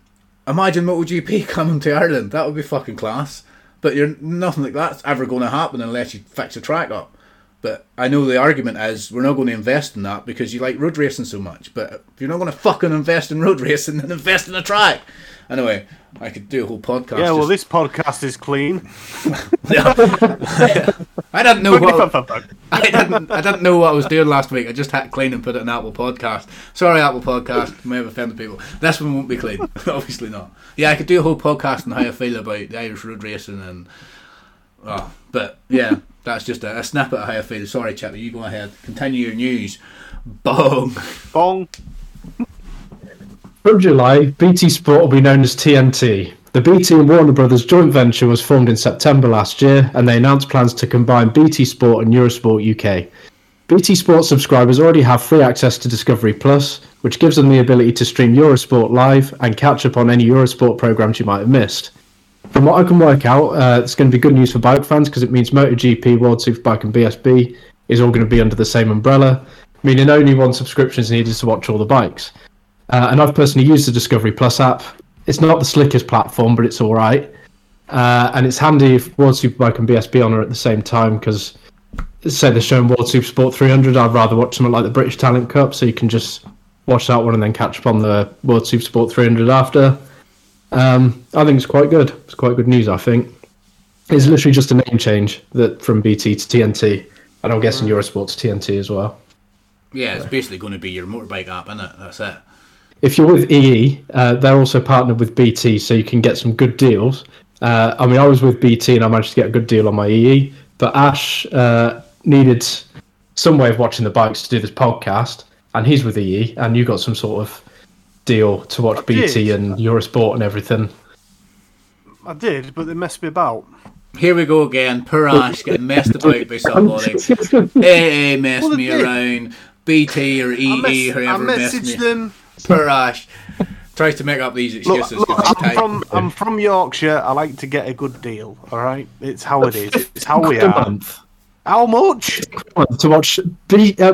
imagine MotoGP coming to Ireland. That would be fucking class. But you're nothing like that's ever going to happen unless you fix the track up. But I know the argument is we're not going to invest in that because you like road racing so much. But if you're not going to fucking invest in road racing, then invest in a track. Anyway, I could do a whole podcast. Yeah, well, just- this podcast is clean. I didn't know what I didn't. I didn't know what I was doing last week. I just had to clean and put it in Apple Podcast. Sorry, Apple Podcast. May have offended people. This one won't be clean. Obviously not. Yeah, I could do a whole podcast on how I feel about the Irish road racing and. Oh, but yeah, that's just a, a snippet of how I feel. Sorry, Chippy. You go ahead. Continue your news. Bong. Bong. From July, BT Sport will be known as TNT. The BT and Warner Brothers joint venture was formed in September last year, and they announced plans to combine BT Sport and Eurosport UK. BT Sport subscribers already have free access to Discovery Plus, which gives them the ability to stream Eurosport live and catch up on any Eurosport programs you might have missed. From what I can work out, uh, it's going to be good news for bike fans because it means MotoGP, World Superbike, and BSB is all going to be under the same umbrella, meaning only one subscription is needed to watch all the bikes. Uh, and I've personally used the Discovery Plus app. It's not the slickest platform, but it's all right. Uh, and it's handy if World Superbike and BSB on are at the same time because, say, they're showing World Super Sport 300. I'd rather watch something like the British Talent Cup, so you can just watch that one and then catch up on the World Super Sport 300 after. Um, I think it's quite good. It's quite good news, I think. It's literally just a name change that from BT to TNT, and I'm guessing Eurosport to TNT as well. Yeah, it's basically going to be your motorbike app, isn't it? That's it. If you're with EE, uh, they're also partnered with BT, so you can get some good deals. Uh, I mean, I was with BT and I managed to get a good deal on my EE, but Ash uh, needed some way of watching the bikes to do this podcast, and he's with EE, and you got some sort of deal to watch BT did. and Eurosport and everything. I did, but they messed me about. Here we go again. Poor Ash getting messed about by somebody. AA messed Well, me did. around. BT or I, EE, mess- I whoever messed messaged me. them. Poor Ash. Tries to make up these excuses. look, 'cause he's I'm tight. from I'm from Yorkshire. I like to get a good deal. All right, it's how it is. It's how we are. month How much? to watch B, uh,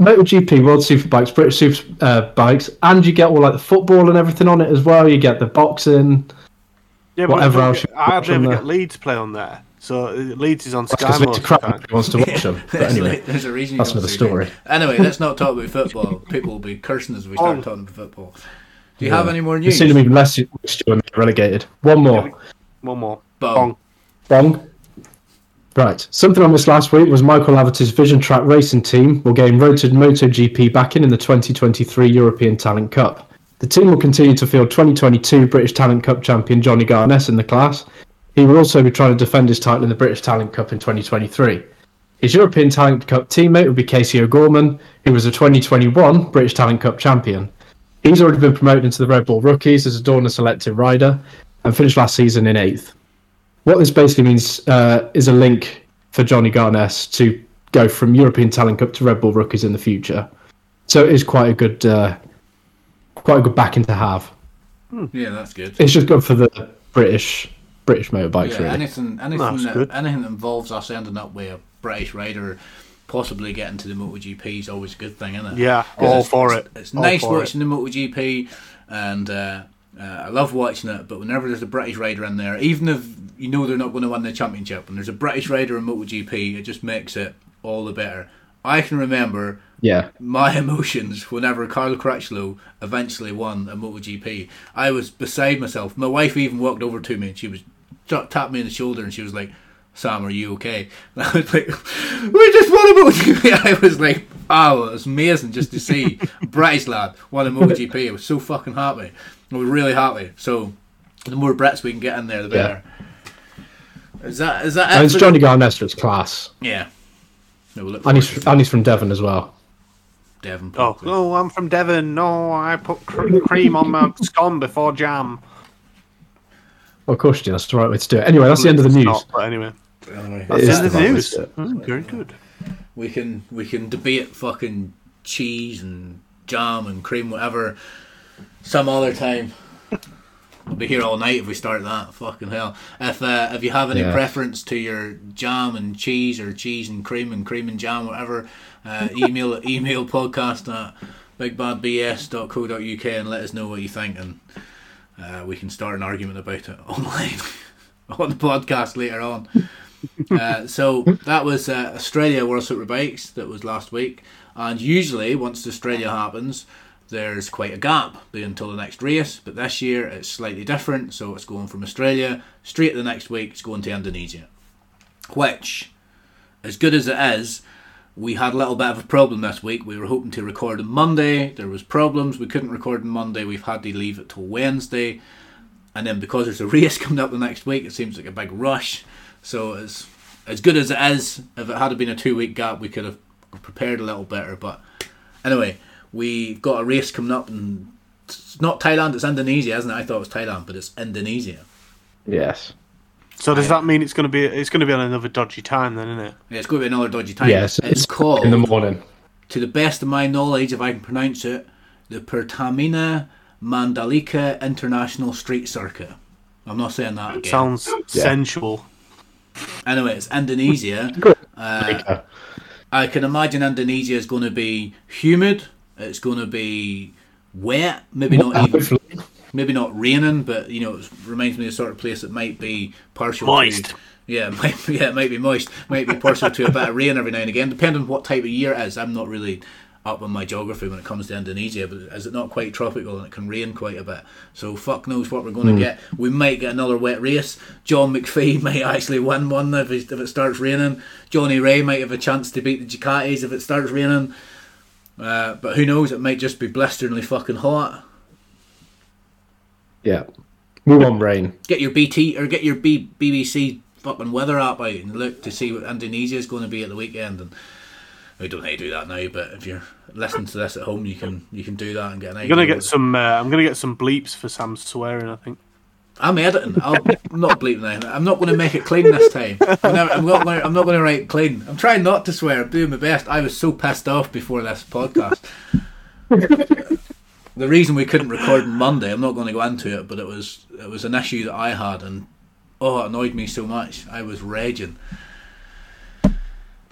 MotoGP, World Superbikes, British Super uh, bikes, and you get all like the football and everything on it as well. You get the boxing. Yeah, Whatever else you I watch on never there. get Leeds play on there. So uh, Leeds is on Sky Because most Victor of the Crowd time. wants to watch them. But There's anyway, there's a reason you that's don't another story. me. Anyway, let's not talk about football. People will be cursing us if we start Oh. talking about football. Do you have any more news? you've news? seen them even less when they're relegated. One more. One more. Bong. Bong. Bong. Right. Something I missed last week was Michael Laverty's Vision Track Racing team will gain Road MotoGP back in in the 2023 European Talent Cup. The team will continue to field 2022 British Talent Cup champion Johnny Garness in the class. He will also be trying to defend his title in the British Talent Cup in 2023. His European Talent Cup teammate will be Casey O'Gorman, who was a 2021 British Talent Cup champion. He's already been promoted into the Red Bull Rookies as a Dorna selected rider and finished last season in eighth. What this basically means uh, is a link for Johnny Garness to go from European Talent Cup to Red Bull Rookies in the future. So it is quite a good, uh, quite a good backing to have. Yeah, that's good. It's just good for the British British motorbikes, Yeah, really. anything, anything, That's that, good. anything that involves us ending up with a British rider, possibly getting to the MotoGP is always a good thing, isn't it? Yeah, 'Cause all it's- for it's- it. It's All nice for watching the MotoGP, and uh, uh, I love watching it. But whenever there's a British rider in there, even if you know they're not going to win the championship, and there's a British rider in MotoGP, it just makes it all the better. I can remember yeah, my emotions whenever Cal Crutchlow eventually won a MotoGP. I was beside myself. My wife even walked over to me and she was ta- tapped me on the shoulder and she was like, "Sam, are you okay?" And I was like, "We just won a MotoGP." I was like, "Oh, it was amazing just to see British lad won a MotoGP." I was so fucking happy. I was really happy. So the more Brits we can get in there, the better. Is that is that? and it it's Johnny Garness that's class, Yeah. No, we'll and he's and he's from Devon as well. Devon. Oh, oh, I'm from Devon. No, I put cr- cream on my scone before jam. Well, of course, you do. That's the right way to do it. Anyway, that's the end of the news. not, but anyway, Anyway. That's the end of the the right news. to do it. Mm, very good. we can we can debate fucking cheese and jam and cream whatever some other time. We'll be here all night if we start that. Fucking hell! If uh, if you have any Yeah. preference to your jam and cheese or cheese and cream and cream and jam whatever, uh, email email podcast at bigbadbs.co.uk and let us know what you think and uh, we can start an argument about it online on the podcast later on. uh, so that was uh, Australia World Superbikes that was last week, and usually once Australia happens, there's quite a gap until the next race. But this year it's slightly different, so it's going from Australia straight the next week. It's going to Indonesia, which, as good as it is, we had a little bit of a problem this week. We were hoping to record on Monday. There was problems. We couldn't record on Monday. We've had to leave it till Wednesday. And then because there's a race coming up the next week, it seems like a big rush. So as as good as it is, if it had been a two week gap, we could have prepared a little better. But anyway, we've got a race coming up, and it's not Thailand, it's Indonesia, isn't it? I thought it was Thailand, but it's Indonesia. Yes. So does that mean it's going to be it's going to be on another dodgy time then, isn't it? Yeah, it's going to be another dodgy time. Yes. it's called in the morning. to the best of my knowledge, if I can pronounce it, the Pertamina Mandalika International Street Circuit. I'm not saying that again. Sounds sensual. anyway, it's Indonesia. Uh, I can imagine Indonesia is going to be humid. It's going to be wet. Maybe not even, Hopefully. Maybe not raining, but you know, it reminds me of the sort of place that might be partial. Moist. To, yeah, it might, yeah, it might be moist. Might be partial to a bit of rain every now and again, depending on what type of year it is. I'm not really up on my geography when it comes to Indonesia, but is it not quite tropical and it can rain quite a bit? So fuck knows what we're going to get. We might get another wet race. John McPhee might actually win one if, it- if it starts raining. Johnny Rea might have a chance to beat the Ducatis if it starts raining. Uh, but who knows? It might just be blisteringly fucking hot. Yeah. Move on, rain. Get your BT or get your B- BBC fucking weather app out and look to see what Indonesia is going to be at the weekend. And we don't need to do that now, but if you're listening to this at home, you can you can do that and get an I'm idea. gonna get some. Uh, I'm gonna get some bleeps for Sam swearing. I think. I'm editing. I'll, I'm not bleeping anything. I'm not going to make it clean this time. I'm, never, I'm not. Gonna, I'm not going to write clean. I'm trying not to swear. I'm doing my best. I was so pissed off before this podcast. The reason we couldn't record Monday, I'm not going to go into it, but it was it was an issue that I had, and oh, it annoyed me so much. I was raging.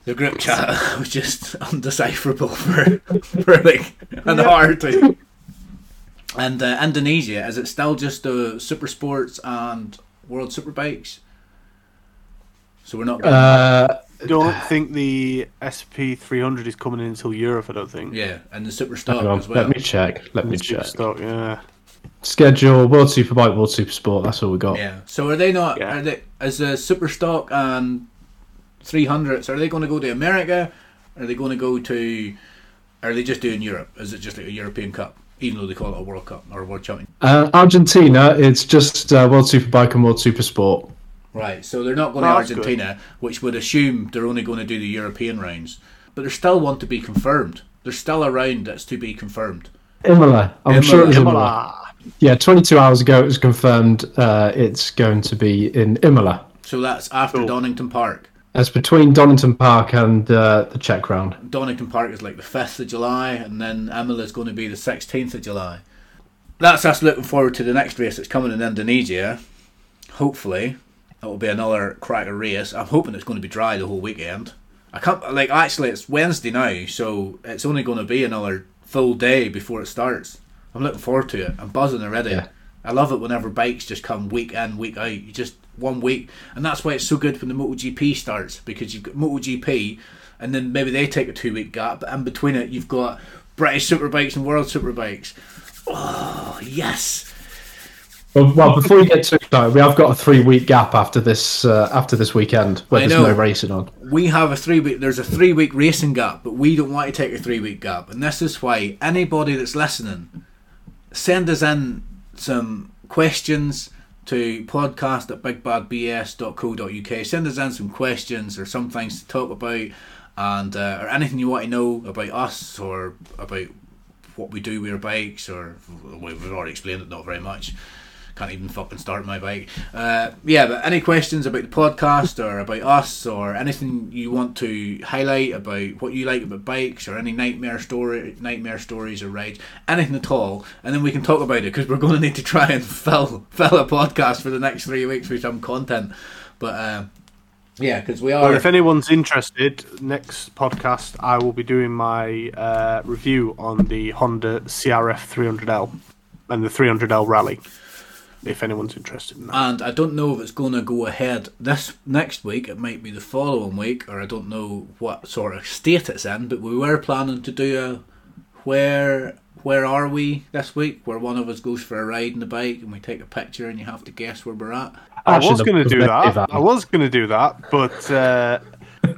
The group chat was just undecipherable for for like an hour or two. And uh, Indonesia, is it still just uh, super sports and world superbikes? So we're not. Uh, Don't think the SP 300 is coming in until Europe. I don't think. yeah, and the super stock on, as well. Let me check. Let me check. stock, yeah. Schedule World Superbike, World Supersport. That's all we got. Yeah. So are they not? Yeah. Are they as the super stock and three hundreds? Are they going to go to America? Are they going to go to? Are they just doing Europe? Is it just like a European Cup, even though they call it a World Cup or a World Champion? Uh, Argentina, it's just uh, World Superbike and World Supersport. Right. So they're not going Oh, to that's good. Argentina, which would assume they're only going to do the European rounds. But there's still one to be confirmed. There's still a round that's to be confirmed. Imola. I'm Imola. sure it was Imola. Imola. Yeah, 22 hours ago it was confirmed uh, it's going to be in Imola. So that's after Cool. Donington Park. That's between Donington Park and uh, the Czech round. Donington Park is like the 5th of July, and then Imola is going to be the 16th of July. That's us looking forward to the next race that's coming in Indonesia. Hopefully, it will be another cracker race. I'm hoping it's going to be dry the whole weekend. I can't, like, actually, it's Wednesday now, so it's only going to be another full day before it starts. I'm looking forward to it. I'm buzzing already. Yeah. I love it whenever bikes just come week in, week out. You just one week, and that's why it's so good when the MotoGP starts because you've got MotoGP, and then maybe they take a two week gap, but in between it, you've got British Superbikes and World Superbikes. Oh yes! Well, well, before you get too excited, we have got a three-week gap after this uh, after this weekend where I there's know. no racing on. We have a three week. There's a three week racing gap, but we don't want to take a three week gap, and this is why anybody that's listening, send us in some questions to podcast at bigbadbs.co.uk. Send us in some questions or some things to talk about, and uh, or anything you want to know about us or about what we do with our bikes, or we've already explained it, not very much. Can't even fucking start my bike. Uh, yeah, but any questions about the podcast or about us or anything you want to highlight about what you like about bikes or any nightmare story, nightmare stories or rides, anything at all, and then we can talk about it because we're going to need to try and fill fill a podcast for the next three weeks with some content. But uh, yeah, because we Well, are. if anyone's interested, next podcast I will be doing my uh, review on the Honda CRF 300L and the 300L Rally. If anyone's interested in that. And I don't know if it's going to go ahead this next week. It might be the following week, or I don't know what sort of state it's in. But we were planning to do a where where are we this week, where one of us goes for a ride in the bike and we take a picture and you have to guess where we're at. I Actually, was going to do that. I was going to do that, but uh,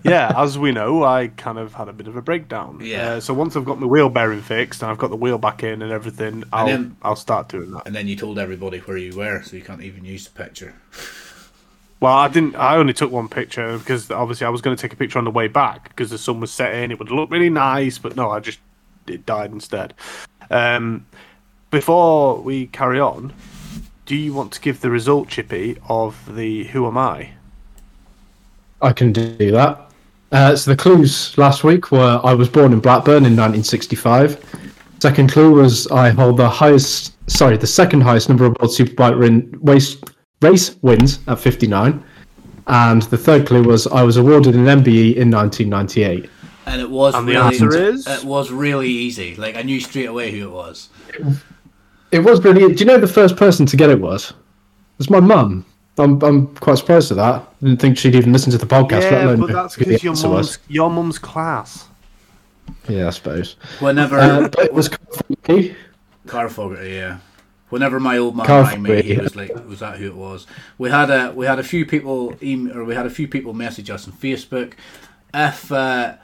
yeah, as we know, I kind of had a bit of a breakdown. Yeah. Uh, so once I've got my wheel bearing fixed and I've got the wheel back in and everything, I'll then- I'll start doing that. And then you told everybody where you were, so you can't even use the picture. Well, I didn't. I only took one picture because obviously I was going to take a picture on the way back because the sun was setting. It would look really nice, but no, I just it died instead. Um, before we carry on, do you want to give the result, Chippy, of the Who Am I? I can do that. Uh, so the clues last week were I was born in Blackburn in 1965. Second clue was I hold the highest, sorry, the second highest number of World Superbike rin- race, race wins at 59. And the third clue was I was awarded an MBE in 1998. And it was And the answer is? it was really easy. Like I knew straight away who it was. It was brilliant. Do you know the first person to get it was? It was my mum. I'm, I'm quite surprised at that. I didn't think she'd even listen to the podcast. let yeah, alone but that's because your answer mum's your mum's class. Yeah, I suppose. Whenever Uh, but it was funky. Carl Fogarty, yeah. Whenever my old man Carl rang me, he yeah. was like, "Was that who it was?" We had a we had a few people email, or we had a few people message us on Facebook. If uh,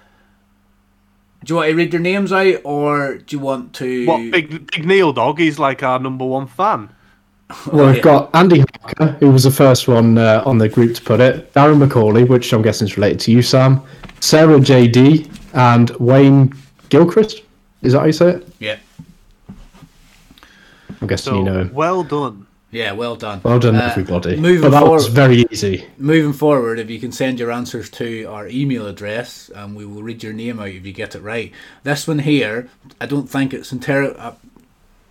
do you want to read their names out, or do you want to? What big big Neil dog? He's like our number one fan. Well, we've yeah. got Andy Harker, who was the first one uh, on the group to put it. Darren McCauley, which I'm guessing is related to you, Sam. Sarah JD and Wayne Gilchrist. Is that how you say it? Yeah, I'm guessing So you know him. well done. yeah, well done. Well done, Uh, everybody. Moving but that forward, was very easy. moving forward, if you can send your answers to our email address, and we will read your name out if you get it right. This one here, I don't think it's entirely.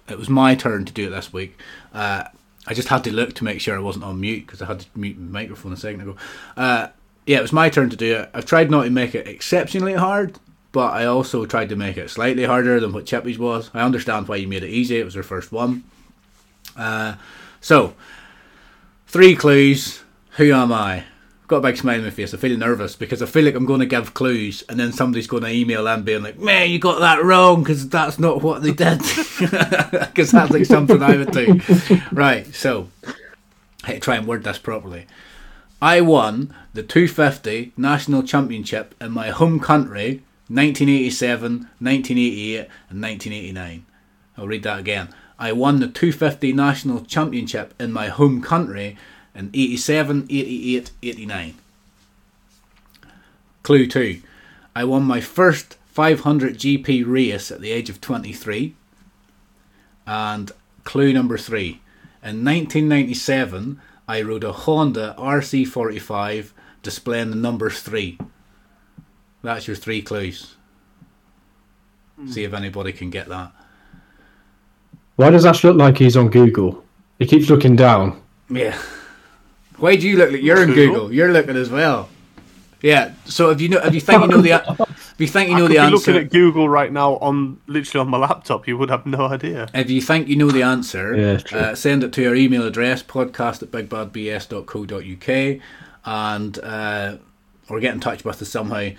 It was my turn to do it this week. Uh, I just had to look to make sure I wasn't on mute because I had to mute my microphone a second ago. Uh, yeah, it was my turn to do it. I've tried not to make it exceptionally hard, but I also tried to make it slightly harder than what Chippy's was. I understand why you made it easy. It was her first one. Uh, so, three clues. Who am I? Got a big smile on my face. I feel nervous because I feel like I'm going to give clues and then somebody's going to email and being like, man, you got that wrong because that's not what they did. Because that's like something I would do. Right, so, I try and word this properly. I won the 250 National Championship in my home country 1987, 1988, and 1989. I'll read that again. I won the 250 National Championship in my home country in 87, 88, 89. Clue 2. I won my first 500 GP race at the age of 23. And clue number 3. In 1997, I rode a Honda RC45 displaying the number 3. That's your three clues. Hmm. See if anybody can get that. Why does Ash look like he's on Google? He keeps looking down. Yeah. Why do you look like you're in Google? Google? You're looking as well. Yeah. So if you know, if you think you know the, if you think you I know could the be looking at Google right now on literally on my laptop. You would have no idea. if you think you know the answer, Yeah, uh, send it to our email address podcast at bigbadbs.co.uk and uh, or get in touch with us somehow.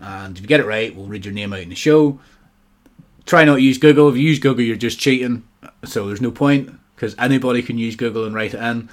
And if you get it right, we'll read your name out in the show. Try not to use Google. If you use Google, you're just cheating. So there's no point because anybody can use Google and write it in.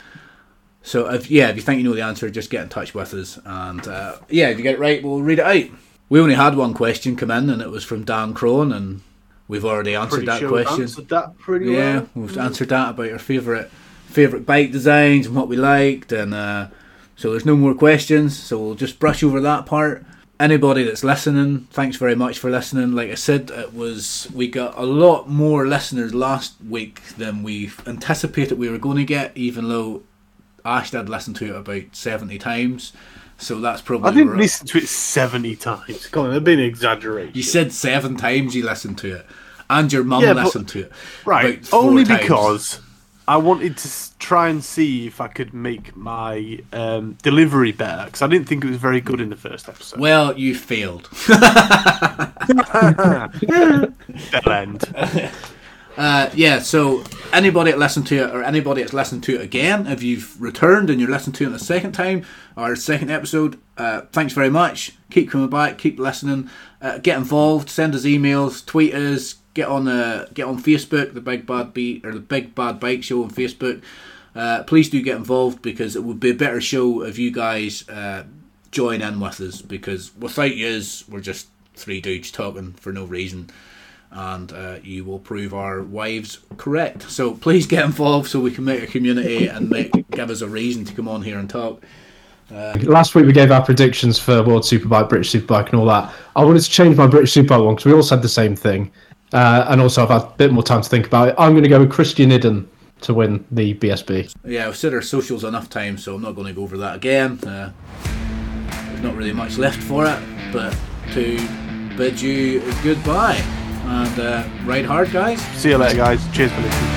So if yeah, if you think you know the answer, just get in touch with us. And uh, yeah, if you get it right, we'll read it out. We only had one question come in, and it was from Dan Crone, and we've already answered Pretty that sure we've question. answered that pretty Yeah, well. we've answered that about our favourite favourite bike designs and what we liked, and uh, so there's no more questions. So we'll just brush over that part. Anybody that's listening, thanks very much for listening. Like I said, it was we got a lot more listeners last week than we anticipated we were going to get, even though Ash did listen to it about seventy times. So that's probably I didn't where- listen to it seventy times. Come on, that'd be an exaggeration. You said seven times you listened to it, and your mum Yeah, but- listened to it. Right, only times. because I wanted to try and see if I could make my um, delivery better because I didn't think it was very good in the first episode. Well, you failed. Bell end. Uh, yeah, so anybody that listened to it or anybody that's listened to it again, if you've returned and you're listening to it a second time or second episode, uh, thanks very much. Keep coming back, keep listening, uh, get involved, send us emails, tweet us, get on the get on Facebook, the Big Bad Beat or the Big Bad Bike Show on Facebook. Uh, please do get involved because it would be a better show if you guys uh, join in with us because without yous, we're just three dudes talking for no reason and uh, you will prove our wives correct. So please get involved so we can make a community and make, give us a reason to come on here and talk. Last week we gave our predictions for World Superbike, British Superbike, and all that. I wanted to change my British Superbike one because we all said the same thing, uh, and also I've had a bit more time to think about it. I'm going to go with Christian Iddon to win the BSB. Yeah, I've said our socials enough times, so I'm not going to go over that again. Uh, there's not really much left for it, but to bid you goodbye and uh, ride hard, guys. See you later, guys. Cheers for listening.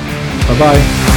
Bye bye.